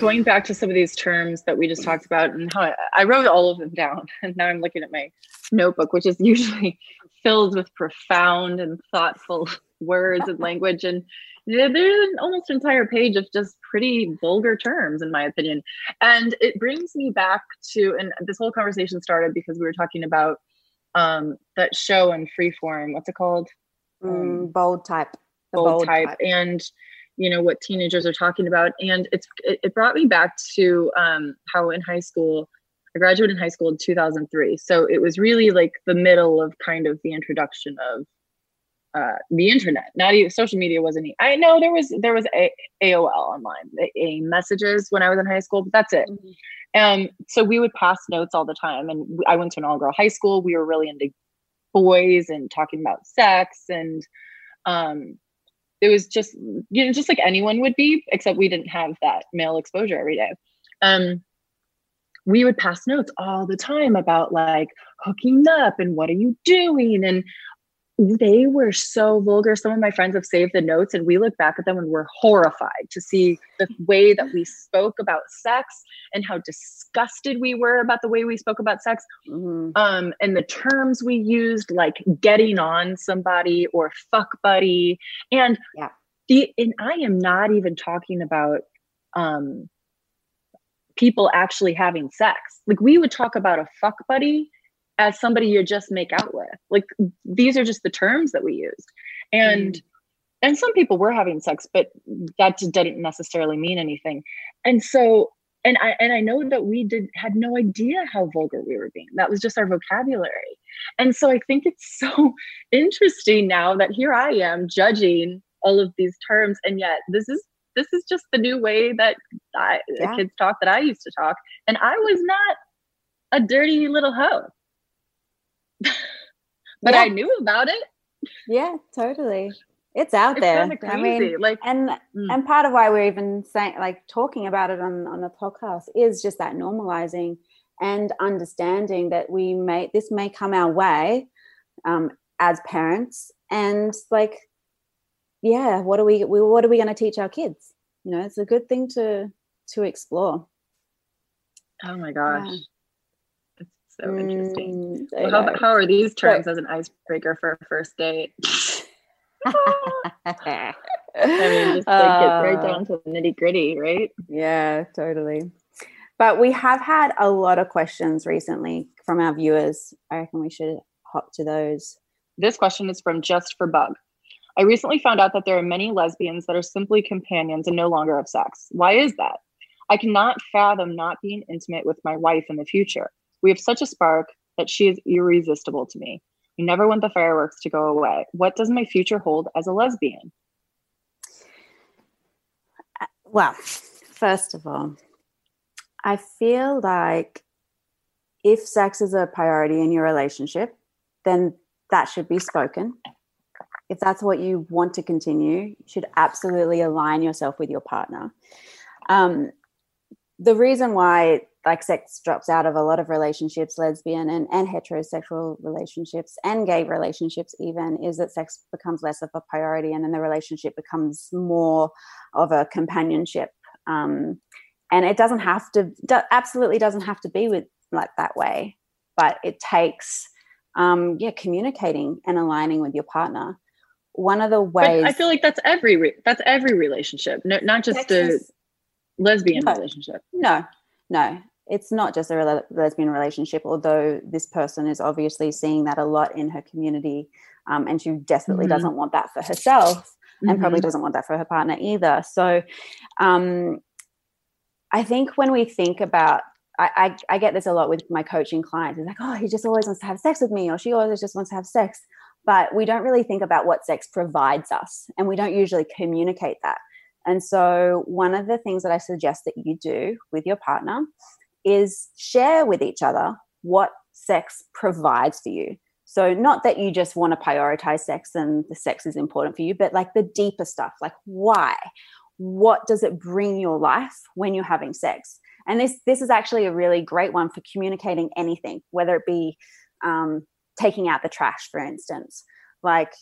Going back to some of these terms that we just talked about and how I, I, wrote all of them down and now i'm looking at my notebook which is usually filled with profound and thoughtful words and language and there's an almost entire page of just pretty vulgar terms in my opinion and it brings me back to and this whole conversation started because we were talking about um that show in freeform what's it called um, mm, bold type bold, bold type. type and you know what teenagers are talking about. And it's it, it brought me back to um, how in high school i graduated in high school in 2003 so it was really like the middle of kind of the introduction of uh, the internet. Not even social media wasn't i know there was there was a, aol online a, a, messages when i was in high school but that's it. Mm-hmm. and so we would pass notes all the time. And i went to an all-girl high school. We were really into boys and talking about sex and um it was just you know just like anyone would be except we didn't have that male exposure every day. Um we would pass notes all the time about like hooking up and what are you doing? And they were so vulgar. Some of my friends have saved the notes, and we look back at them and we're horrified to see the way that we spoke about sex and how disgusted we were about the way we spoke about sex. Mm-hmm. Um, and the terms we used, like getting on somebody or fuck buddy. And yeah. the and I am not even talking about um people actually having sex. Like we would talk about a fuck buddy as somebody you just make out with. Like these are just the terms that we used. And mm. and some people were having sex, but that didn't necessarily mean anything. And so and I and I know that we did had no idea how vulgar we were being. That was just our vocabulary. And so I think it's so interesting now that here I am judging all of these terms and yet this is this is just the new way that I, yeah. kids talk that I used to talk and I was not a dirty little hoe. But yeah. I knew about it. Yeah, totally. It's out it's there. I mean, like, and mm. and part of why we're even saying, like, talking about it on on the podcast is just that normalizing and understanding that we may this may come our way um, as parents, and like, yeah, what are we, we what are we going to teach our kids? You know, it's a good thing to to explore. Oh my gosh. Yeah so interesting. Mm, well, how, how are these terms as an icebreaker for a first date? I mean, just like uh, get right down to the nitty gritty, right? Yeah, totally. But we have had a lot of questions recently from our viewers. I reckon we should hop to those. This question is from Just for Bug. I recently found out that there are many lesbians that are simply companions and no longer have sex. Why is that? I cannot fathom not being intimate with my wife in the future. We have such a spark that she is irresistible to me. We never want the fireworks to go away. What does my future hold as a lesbian? Well, first of all, I feel like if sex is a priority in your relationship, then that should be spoken. If that's what you want to continue, you should absolutely align yourself with your partner. Um, the reason why like sex drops out of a lot of relationships lesbian and, and heterosexual relationships and gay relationships even is that sex becomes less of a priority and then the relationship becomes more of a companionship. Um, and it doesn't have to do, absolutely doesn't have to be with like that way but it takes um, yeah communicating and aligning with your partner. One of the ways but i feel like that's every re- that's every relationship no, not just a lesbian no, relationship. No. No it's not just a lesbian relationship, although this person is obviously seeing that a lot in her community. Um, and she desperately mm-hmm. doesn't want that for herself and mm-hmm. probably doesn't want that for her partner either. So um, I think when we think about I, I, I, get this a lot with my coaching clients. It's like, oh, he just always wants to have sex with me, or she always just wants to have sex. But we don't really think about what sex provides us, and we don't usually communicate that. And so, one of the things that I suggest that you do with your partner is share with each other what sex provides for you. So, not that you just want to prioritize sex and the sex is important for you, but like the deeper stuff, like why? What does it bring your life when you're having sex? And this this is actually a really great one for communicating anything, whether it be um, taking out the trash, for instance. Like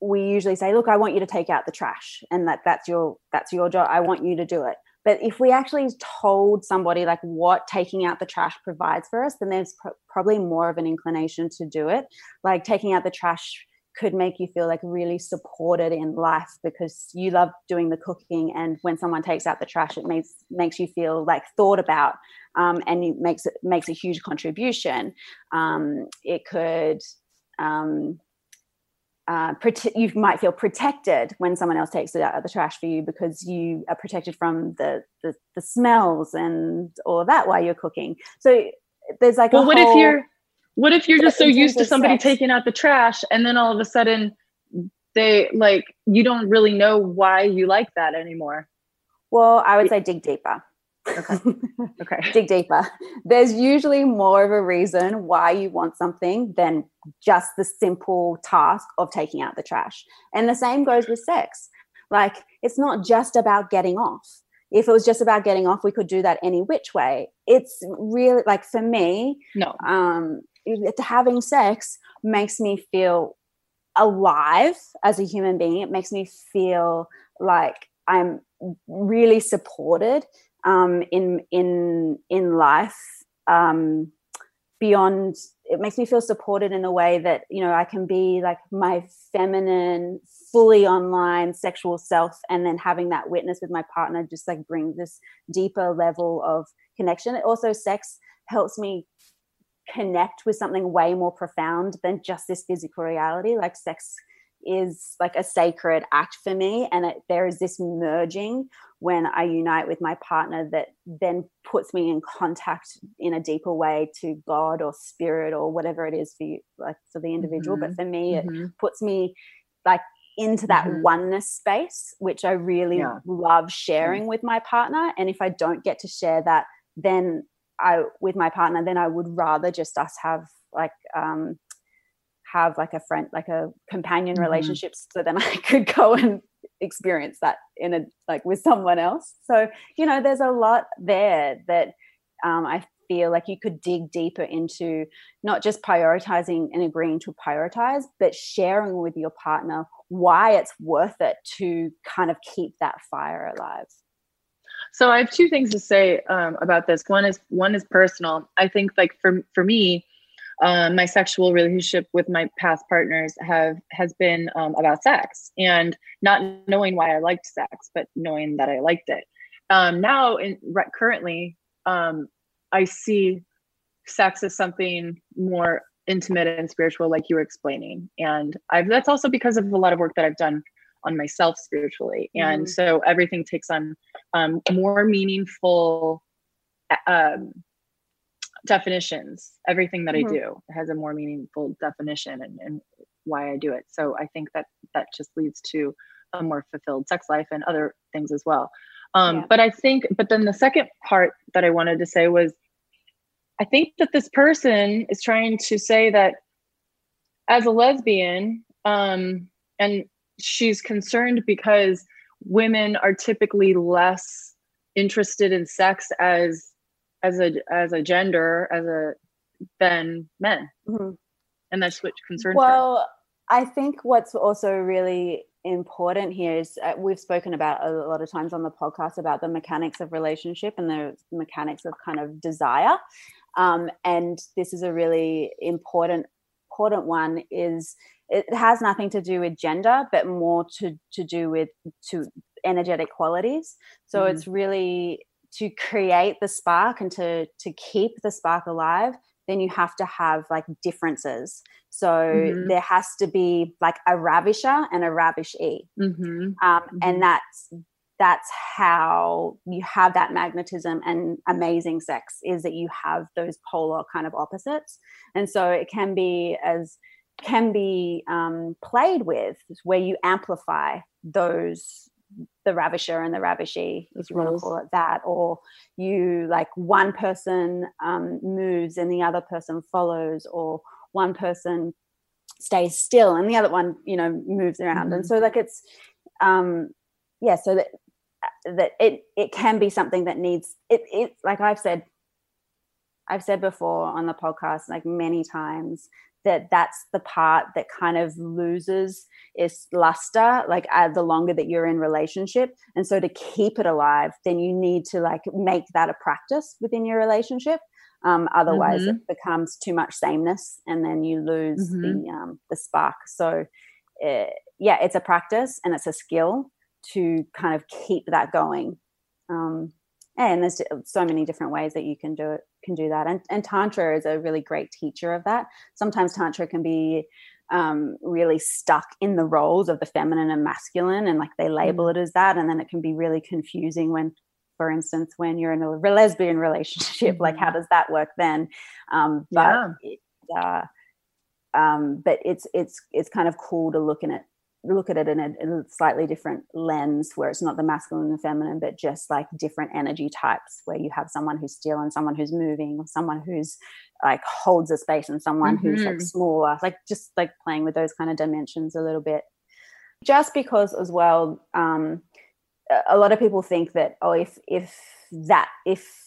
we usually say, "Look, I want you to take out the trash," and that that's your that's your job. I want you to do it. But if we actually told somebody like what taking out the trash provides for us, then there's probably more of an inclination to do it. Like taking out the trash could make you feel like really supported in life because you love doing the cooking and when someone takes out the trash it makes makes you feel like thought about um, and it makes it makes a huge contribution um, it could um, uh, prote- you might feel protected when someone else takes it out of the trash for you because you are protected from the, the, the smells and all of that while you're cooking. So there's like, a well, what if you're, what if you're just so used to somebody sex. taking out the trash and then all of a sudden they like, you don't really know why you like that anymore? Well, I would say dig deeper. Okay. Okay. Dig deeper. There's usually more of a reason why you want something than just the simple task of taking out the trash. And the same goes with sex. Like, it's not just about getting off. If it was just about getting off, we could do that any which way. It's really like for me, no. Um, having sex makes me feel alive as a human being. It makes me feel like I'm really supported um, in in in life um, beyond it makes me feel supported in a way that you know i can be like my feminine fully online sexual self and then having that witness with my partner just like brings this deeper level of connection. It also sex helps me connect with something way more profound than just this physical reality. Like sex is like a sacred act for me and it, there is this merging when I unite with my partner that then puts me in contact in a deeper way to God or spirit or whatever it is for you, like for the individual. Mm-hmm. But for me, mm-hmm. it puts me like into that mm-hmm. oneness space, which I really yeah. love sharing with my partner. And if I don't get to share that, then I with my partner, then I would rather just us have like um have like a friend like a companion mm-hmm. relationship so then I could go and experience that in a like with someone else. So you know there's a lot there that um, i feel like you could dig deeper into not just prioritizing and agreeing to prioritize but sharing with your partner why it's worth it to kind of keep that fire alive. So i have two things to say um, about this. One is one is personal. I think like for for me um, my sexual relationship with my past partners have has been um, about sex and not knowing why I liked sex, but knowing that I liked it. Um, now, in right, currently, um, I see sex as something more intimate and spiritual, like you were explaining, and I've, that's also because of a lot of work that I've done on myself spiritually, and mm. so everything takes on um, more meaningful um, definitions everything that mm-hmm. i do has a more meaningful definition and, and why i do it so i think that that just leads to a more fulfilled sex life and other things as well um, yeah. but i think but then the second part that i wanted to say was i think that this person is trying to say that as a lesbian um, and she's concerned because women are typically less interested in sex as as a as a gender as a than men mm-hmm. and that's what concerns well her. i think what's also really important here is uh, we've spoken about a lot of times on the podcast about the mechanics of relationship and the mechanics of kind of desire um, and this is a really important important one is it has nothing to do with gender but more to to do with to energetic qualities so mm-hmm. it's really to create the spark and to to keep the spark alive then you have to have like differences so mm-hmm. there has to be like a ravisher and a ravishee mm-hmm. Um, mm-hmm. and that's that's how you have that magnetism and amazing sex is that you have those polar kind of opposites and so it can be as can be um, played with where you amplify those the ravisher and the ravishee, if you want to call it that, or you like one person um, moves and the other person follows, or one person stays still and the other one, you know, moves around. Mm-hmm. And so like it's um yeah, so that that it it can be something that needs it it like I've said I've said before on the podcast like many times that that's the part that kind of loses its luster like uh, the longer that you're in relationship. And so to keep it alive then you need to like make that a practice within your relationship. Um, otherwise mm-hmm. it becomes too much sameness and then you lose mm-hmm. the um, the spark. So uh, yeah it's a practice and it's a skill to kind of keep that going. Um, and there's so many different ways that you can do it can do that and, and tantra is a really great teacher of that sometimes tantra can be um, really stuck in the roles of the feminine and masculine and like they label mm. it as that and then it can be really confusing when for instance when you're in a lesbian relationship like how mm-hmm. does that work then um, but yeah. it, uh, um, but it's it's it's kind of cool to look in it look at it in a, in a, slightly different lens where it's not the masculine and feminine but just like different energy types where you have someone who's still and someone who's moving or someone who's like holds a space and someone mm-hmm. who's like mm-hmm. smaller like just like playing with those kind of dimensions a little bit just because as well um a lot of people think that oh if if that if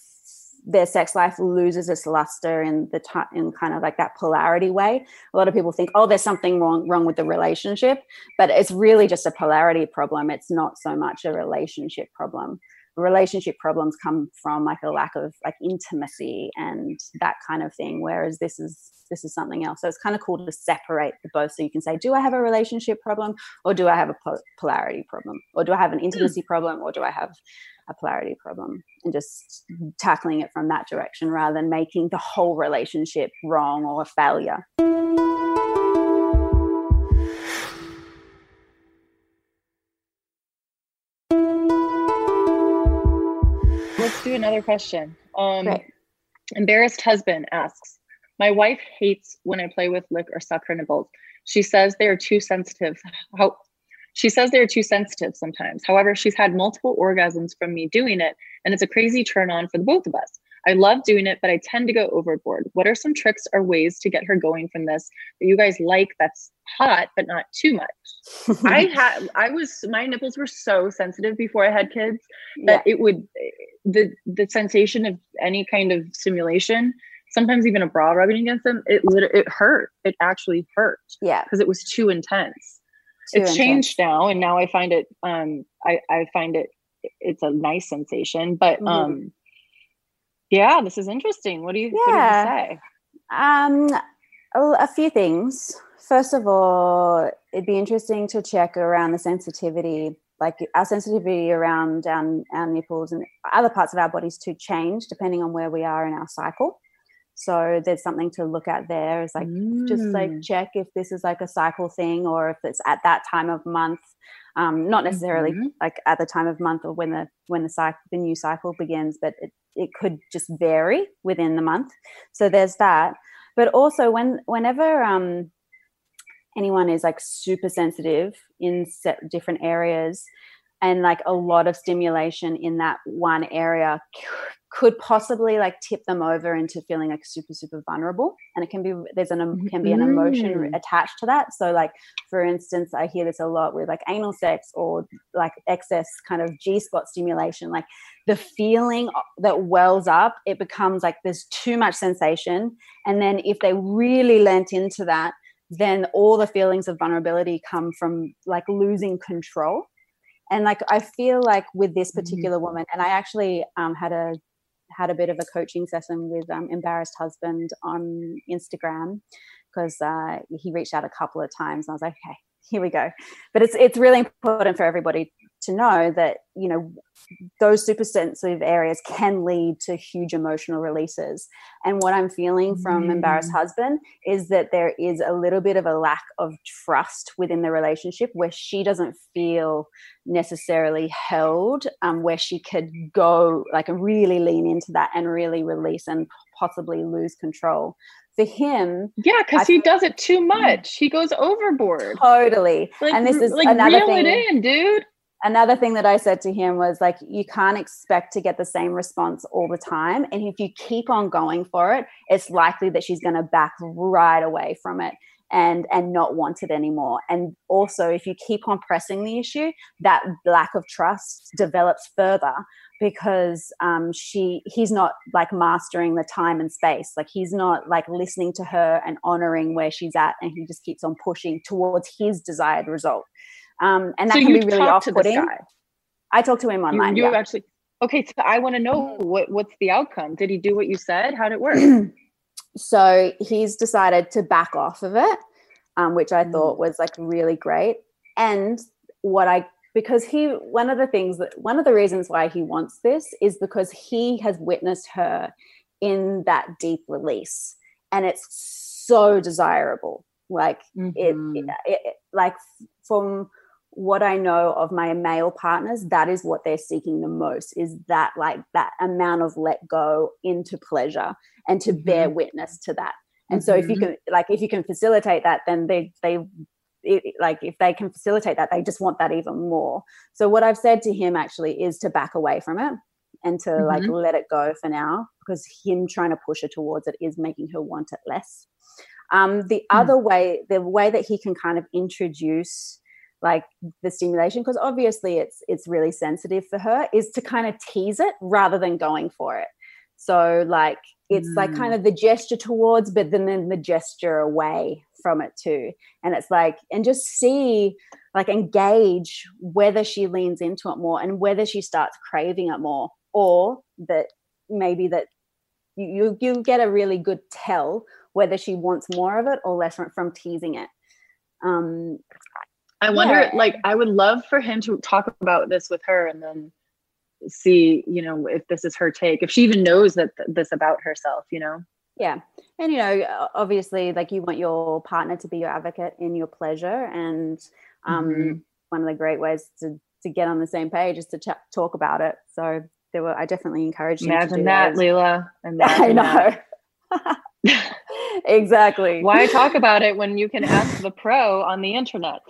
their sex life loses its luster in the t- in kind of like that polarity way. A lot of people think, oh, there's something wrong wrong with the relationship, but it's really just a polarity problem. It's not so much a relationship problem. Relationship problems come from like a lack of like intimacy and that kind of thing. Whereas this is this is something else. So it's kind of cool to separate the both. So you can say, do I have a relationship problem, or do I have a polarity problem, or do I have an hmm. intimacy problem, or do I have a polarity problem and just tackling it from that direction rather than making the whole relationship wrong or a failure. Another question. Um, embarrassed husband asks, My wife hates when I play with, lick, or suck her nipples. She says they are too sensitive. How she says they're too sensitive sometimes. However, she's had multiple orgasms from me doing it, and it's a crazy turn on for the both of us. I love doing it, but I tend to go overboard. What are some tricks or ways to get her going from this that you guys like that's hot but not too much? I had I was my nipples were so sensitive before I had kids that yeah. it would the the sensation of any kind of stimulation sometimes even a bra rubbing against them it it hurt it actually hurt yeah because it was too intense it's changed now and now i find it um i i find it it's a nice sensation but mm-hmm. um yeah this is interesting what do you, yeah. what do you say um a, few things first of all it'd be interesting to check around the sensitivity like our sensitivity around our, our nipples and other parts of our bodies to change depending on where we are in our cycle so there's something to look at there is like mm. just like mm. check if this is like a cycle thing or if it's at that time of month um, not necessarily mm-hmm. like at the time of month or when the when the cycle the new cycle begins but it, it could just vary within the month so there's that but also when whenever um, anyone is like super sensitive in different areas and like a lot of stimulation in that one area could possibly like tip them over into feeling like super super vulnerable and it can be there's an can be an emotion mm. attached to that so like for instance i hear this a lot with like anal sex or like excess kind of g spot stimulation like the feeling that wells up it becomes like there's too much sensation and then if they really lent into that then all the feelings of vulnerability come from like losing control and like i feel like with this mm-hmm. particular mm-hmm. woman and i actually um, had a had a bit of a coaching session with um, embarrassed husband on instagram because uh, he reached out a couple of times and i was like okay here we go. But it's it's really important for everybody to know that you know those super sensitive areas can lead to huge emotional releases. And what i'm feeling from mm. embarrassed husband is that there is a little bit of a lack of trust within the relationship where she doesn't feel necessarily held um, where she could go like really lean into that and really release and possibly lose control. For him yeah because he does it too much. He goes overboard. Totally. Like, and this is like another reel thing. it in dude another thing that I said to him was like, you can't expect to get the same response all the time. And if you keep on going for it, it's likely that she's going to back right away from it and and not want it anymore. And also if you keep on pressing the issue that lack of trust develops further because um, she he's not like mastering the time and space. Like he's not like listening to her and honoring where she's at and he just keeps on pushing towards his desired result um, and that so can be really off-putting. i talked to him online you, you yeah. actually okay so i want to know what what's the outcome? Did he do what you said? How did it work? So he's decided to back off of it um, which i thought was like really great. And what i because he one of the things that one of the reasons why he wants this is because he has witnessed her in that deep release and it's so desirable. Like Mm-hmm. it, it, it like from what i know of my male partners that is what they're seeking the most is that like that amount of let go into pleasure and to bear witness to that. And so if you Mhm. can like if you can facilitate that then they they it, like if they can facilitate that they just want that even more. So what i've said to him actually is to back away from it and to like Mhm. let it go for now because him trying to push her towards it is making her want it less. Um, the other way the way that he can kind of introduce like the stimulation because obviously it's it's really sensitive for her is to kind of tease it rather than going for it. So like it's like kind of the gesture towards but then then the gesture away from it too. And it's like and just see like engage whether she leans into it more and whether she starts craving it more or that maybe that you you, you get a really good tell whether she wants more of it or less from teasing it. Um I wonder, Yeah. like, I would love for him to talk about this with her and then see, you know, if this is her take, if she even knows that th- this about herself, you know? yeah and you know obviously like you want your partner to be your advocate in your pleasure and um Mhm. one of the great ways to to get on the same page is to ch- talk about it so there were i definitely encouraged him to Imagine do that, those. Leela. i know exactly Why talk about it when you can ask the pro on the internet?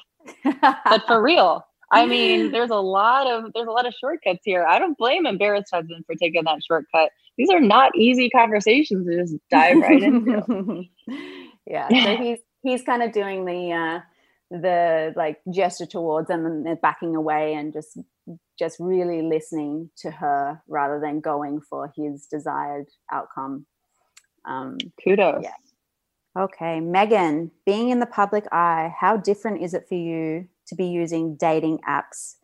But for real. I mean, there's a lot of there's a lot of shortcuts here. I don't blame embarrassed husband for taking that shortcut. These are not easy conversations to just dive right into. yeah so he's he's kind of doing the uh the like gesture towards and then backing away and just just really listening to her rather than going for his desired outcome um Kudos. yeah okay Meghan being in the public eye how different is it for you to be using dating apps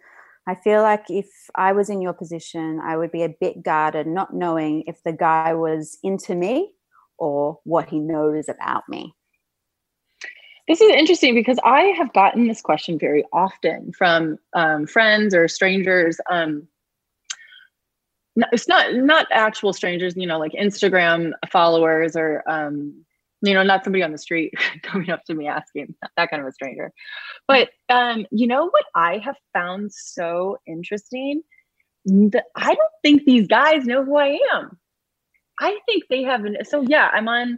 I feel like if I was in your position, I would be a bit guarded, not knowing if the guy was into me or what he knows about me. This is interesting because I have gotten this question very often from um, friends or strangers. Um, it's not not actual strangers, you know, like Instagram followers or um, you know, not somebody on the street coming up to me asking that kind of a stranger. But um, you know what I have found so interesting? That I don't think these guys know who I am. I think they have so yeah, I'm on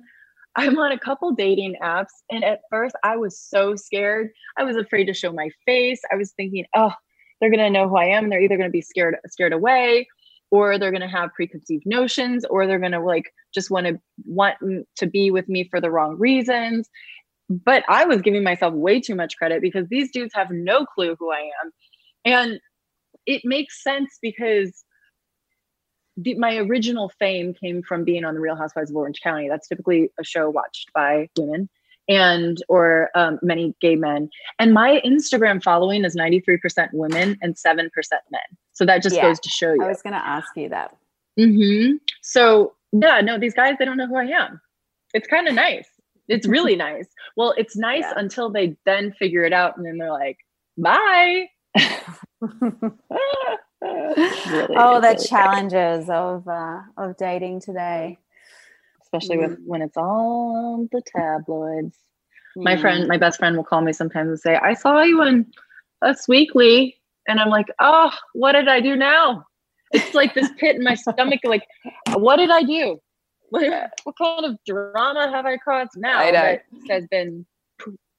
I'm on a couple dating apps and at first I was so scared. I was afraid to show my face. I was thinking, "Oh, they're going to know who I am. They're either going to be scared scared away or they're going to have preconceived notions or they're going to like just want to want to be with me for the wrong reasons." But I was giving myself way too much credit because these dudes have no clue who I am. And it makes sense because the, my original fame came from being on the Real Housewives of Orange County. That's typically a show watched by women and or um, many gay men. And my Instagram following is 93% women and 7% men. So that just Yeah, goes to show you. I was going to ask you that. mm-hmm. So yeah, no, these guys they don't know who I am. It's kind of nice. It's really nice. Well, it's nice until they then figure it out, and then they're like, "Bye." Really, oh, the really challenges of uh, of dating today. Especially with when it's all on the tabloids. My Mm. friend, my best friend, will call me sometimes and say, "I saw you in Us Weekly," and I'm like, "Oh, what did I do now?" It's like this pit in my stomach. Like, what did I do? What, what kind of drama have I caused now I that has been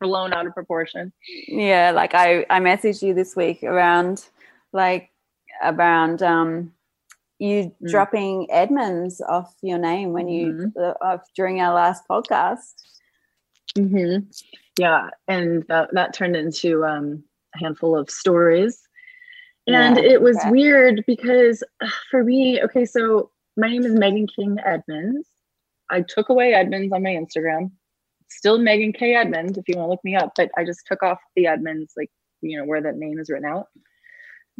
blown out of proportion? Yeah, like I I messaged you this week around like around um, you mm. dropping Edmonds off your name when you mm-hmm. uh, during our last podcast. Mm-hmm. Yeah, and that, that turned into um, a handful of stories. And yeah, it was okay. weird because for me, okay, so my name is Meghan King Edmonds. I took away Edmonds on my Instagram. Still Meghan K Edmonds if you want to look me up, but I just took off the Edmonds, like, you know, where that name is written out.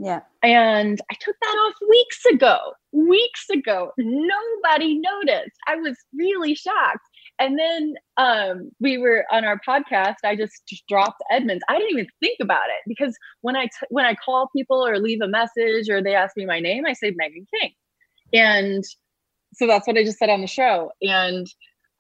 Yeah. And I took that off weeks ago. Weeks ago. Nobody noticed. I was really shocked. And then um, we were on our podcast. I just dropped Edmonds. I didn't even think about it because when I t- when I call people or leave a message or they ask me my name, I say Meghan King, and so that's what I just said on the show. And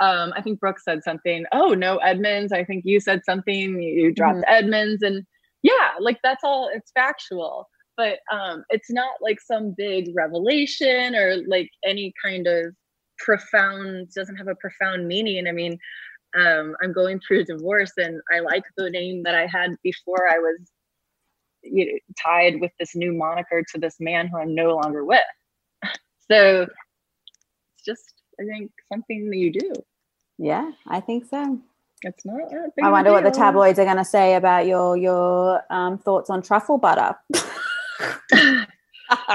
um, I think Brooke said something. Oh no, Edmonds. I think you said something. You dropped mm-hmm. Edmonds, and yeah, like that's all. It's factual but um, it's not like some big revelation or like any kind of profound doesn't have a profound meaning. I mean um, i'm going through a divorce and i like the name that i had before i was you know, tied with this new moniker to this man who i'm no longer with. So it's just i think something that you do. Yeah i think so. It's not i wonder what the tabloids are going to say about your your um, thoughts on truffle butter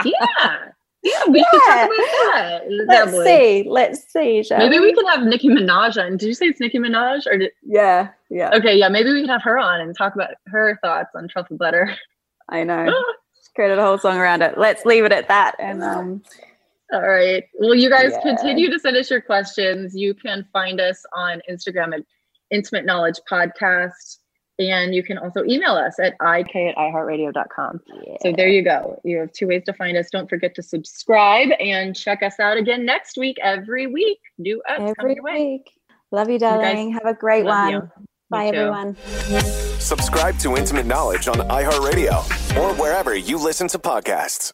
yeah. Yeah, we yeah. talk about that. Let's see. Let's see. Maybe we? we can have Nicki Minaj on. Did you say it's Nicki Minaj or did? Yeah, yeah. Okay, yeah. Maybe we can have her on and talk about her thoughts on truffle butter. I know. She created a whole song around it. Let's leave it at that. And um. All right. Well, you guys yeah. continue to send us your questions. You can find us on Instagram at Intimate Knowledge Podcast. And you can also email us at ik at iheartradio.com. Yeah. So there you go. You have two ways to find us. Don't forget to subscribe and check us out again next week, every week. New ups every week. Love you, darling. You have a great Love one. You. Bye, everyone. Subscribe to Intimate Knowledge on iHeartRadio or wherever you listen to podcasts.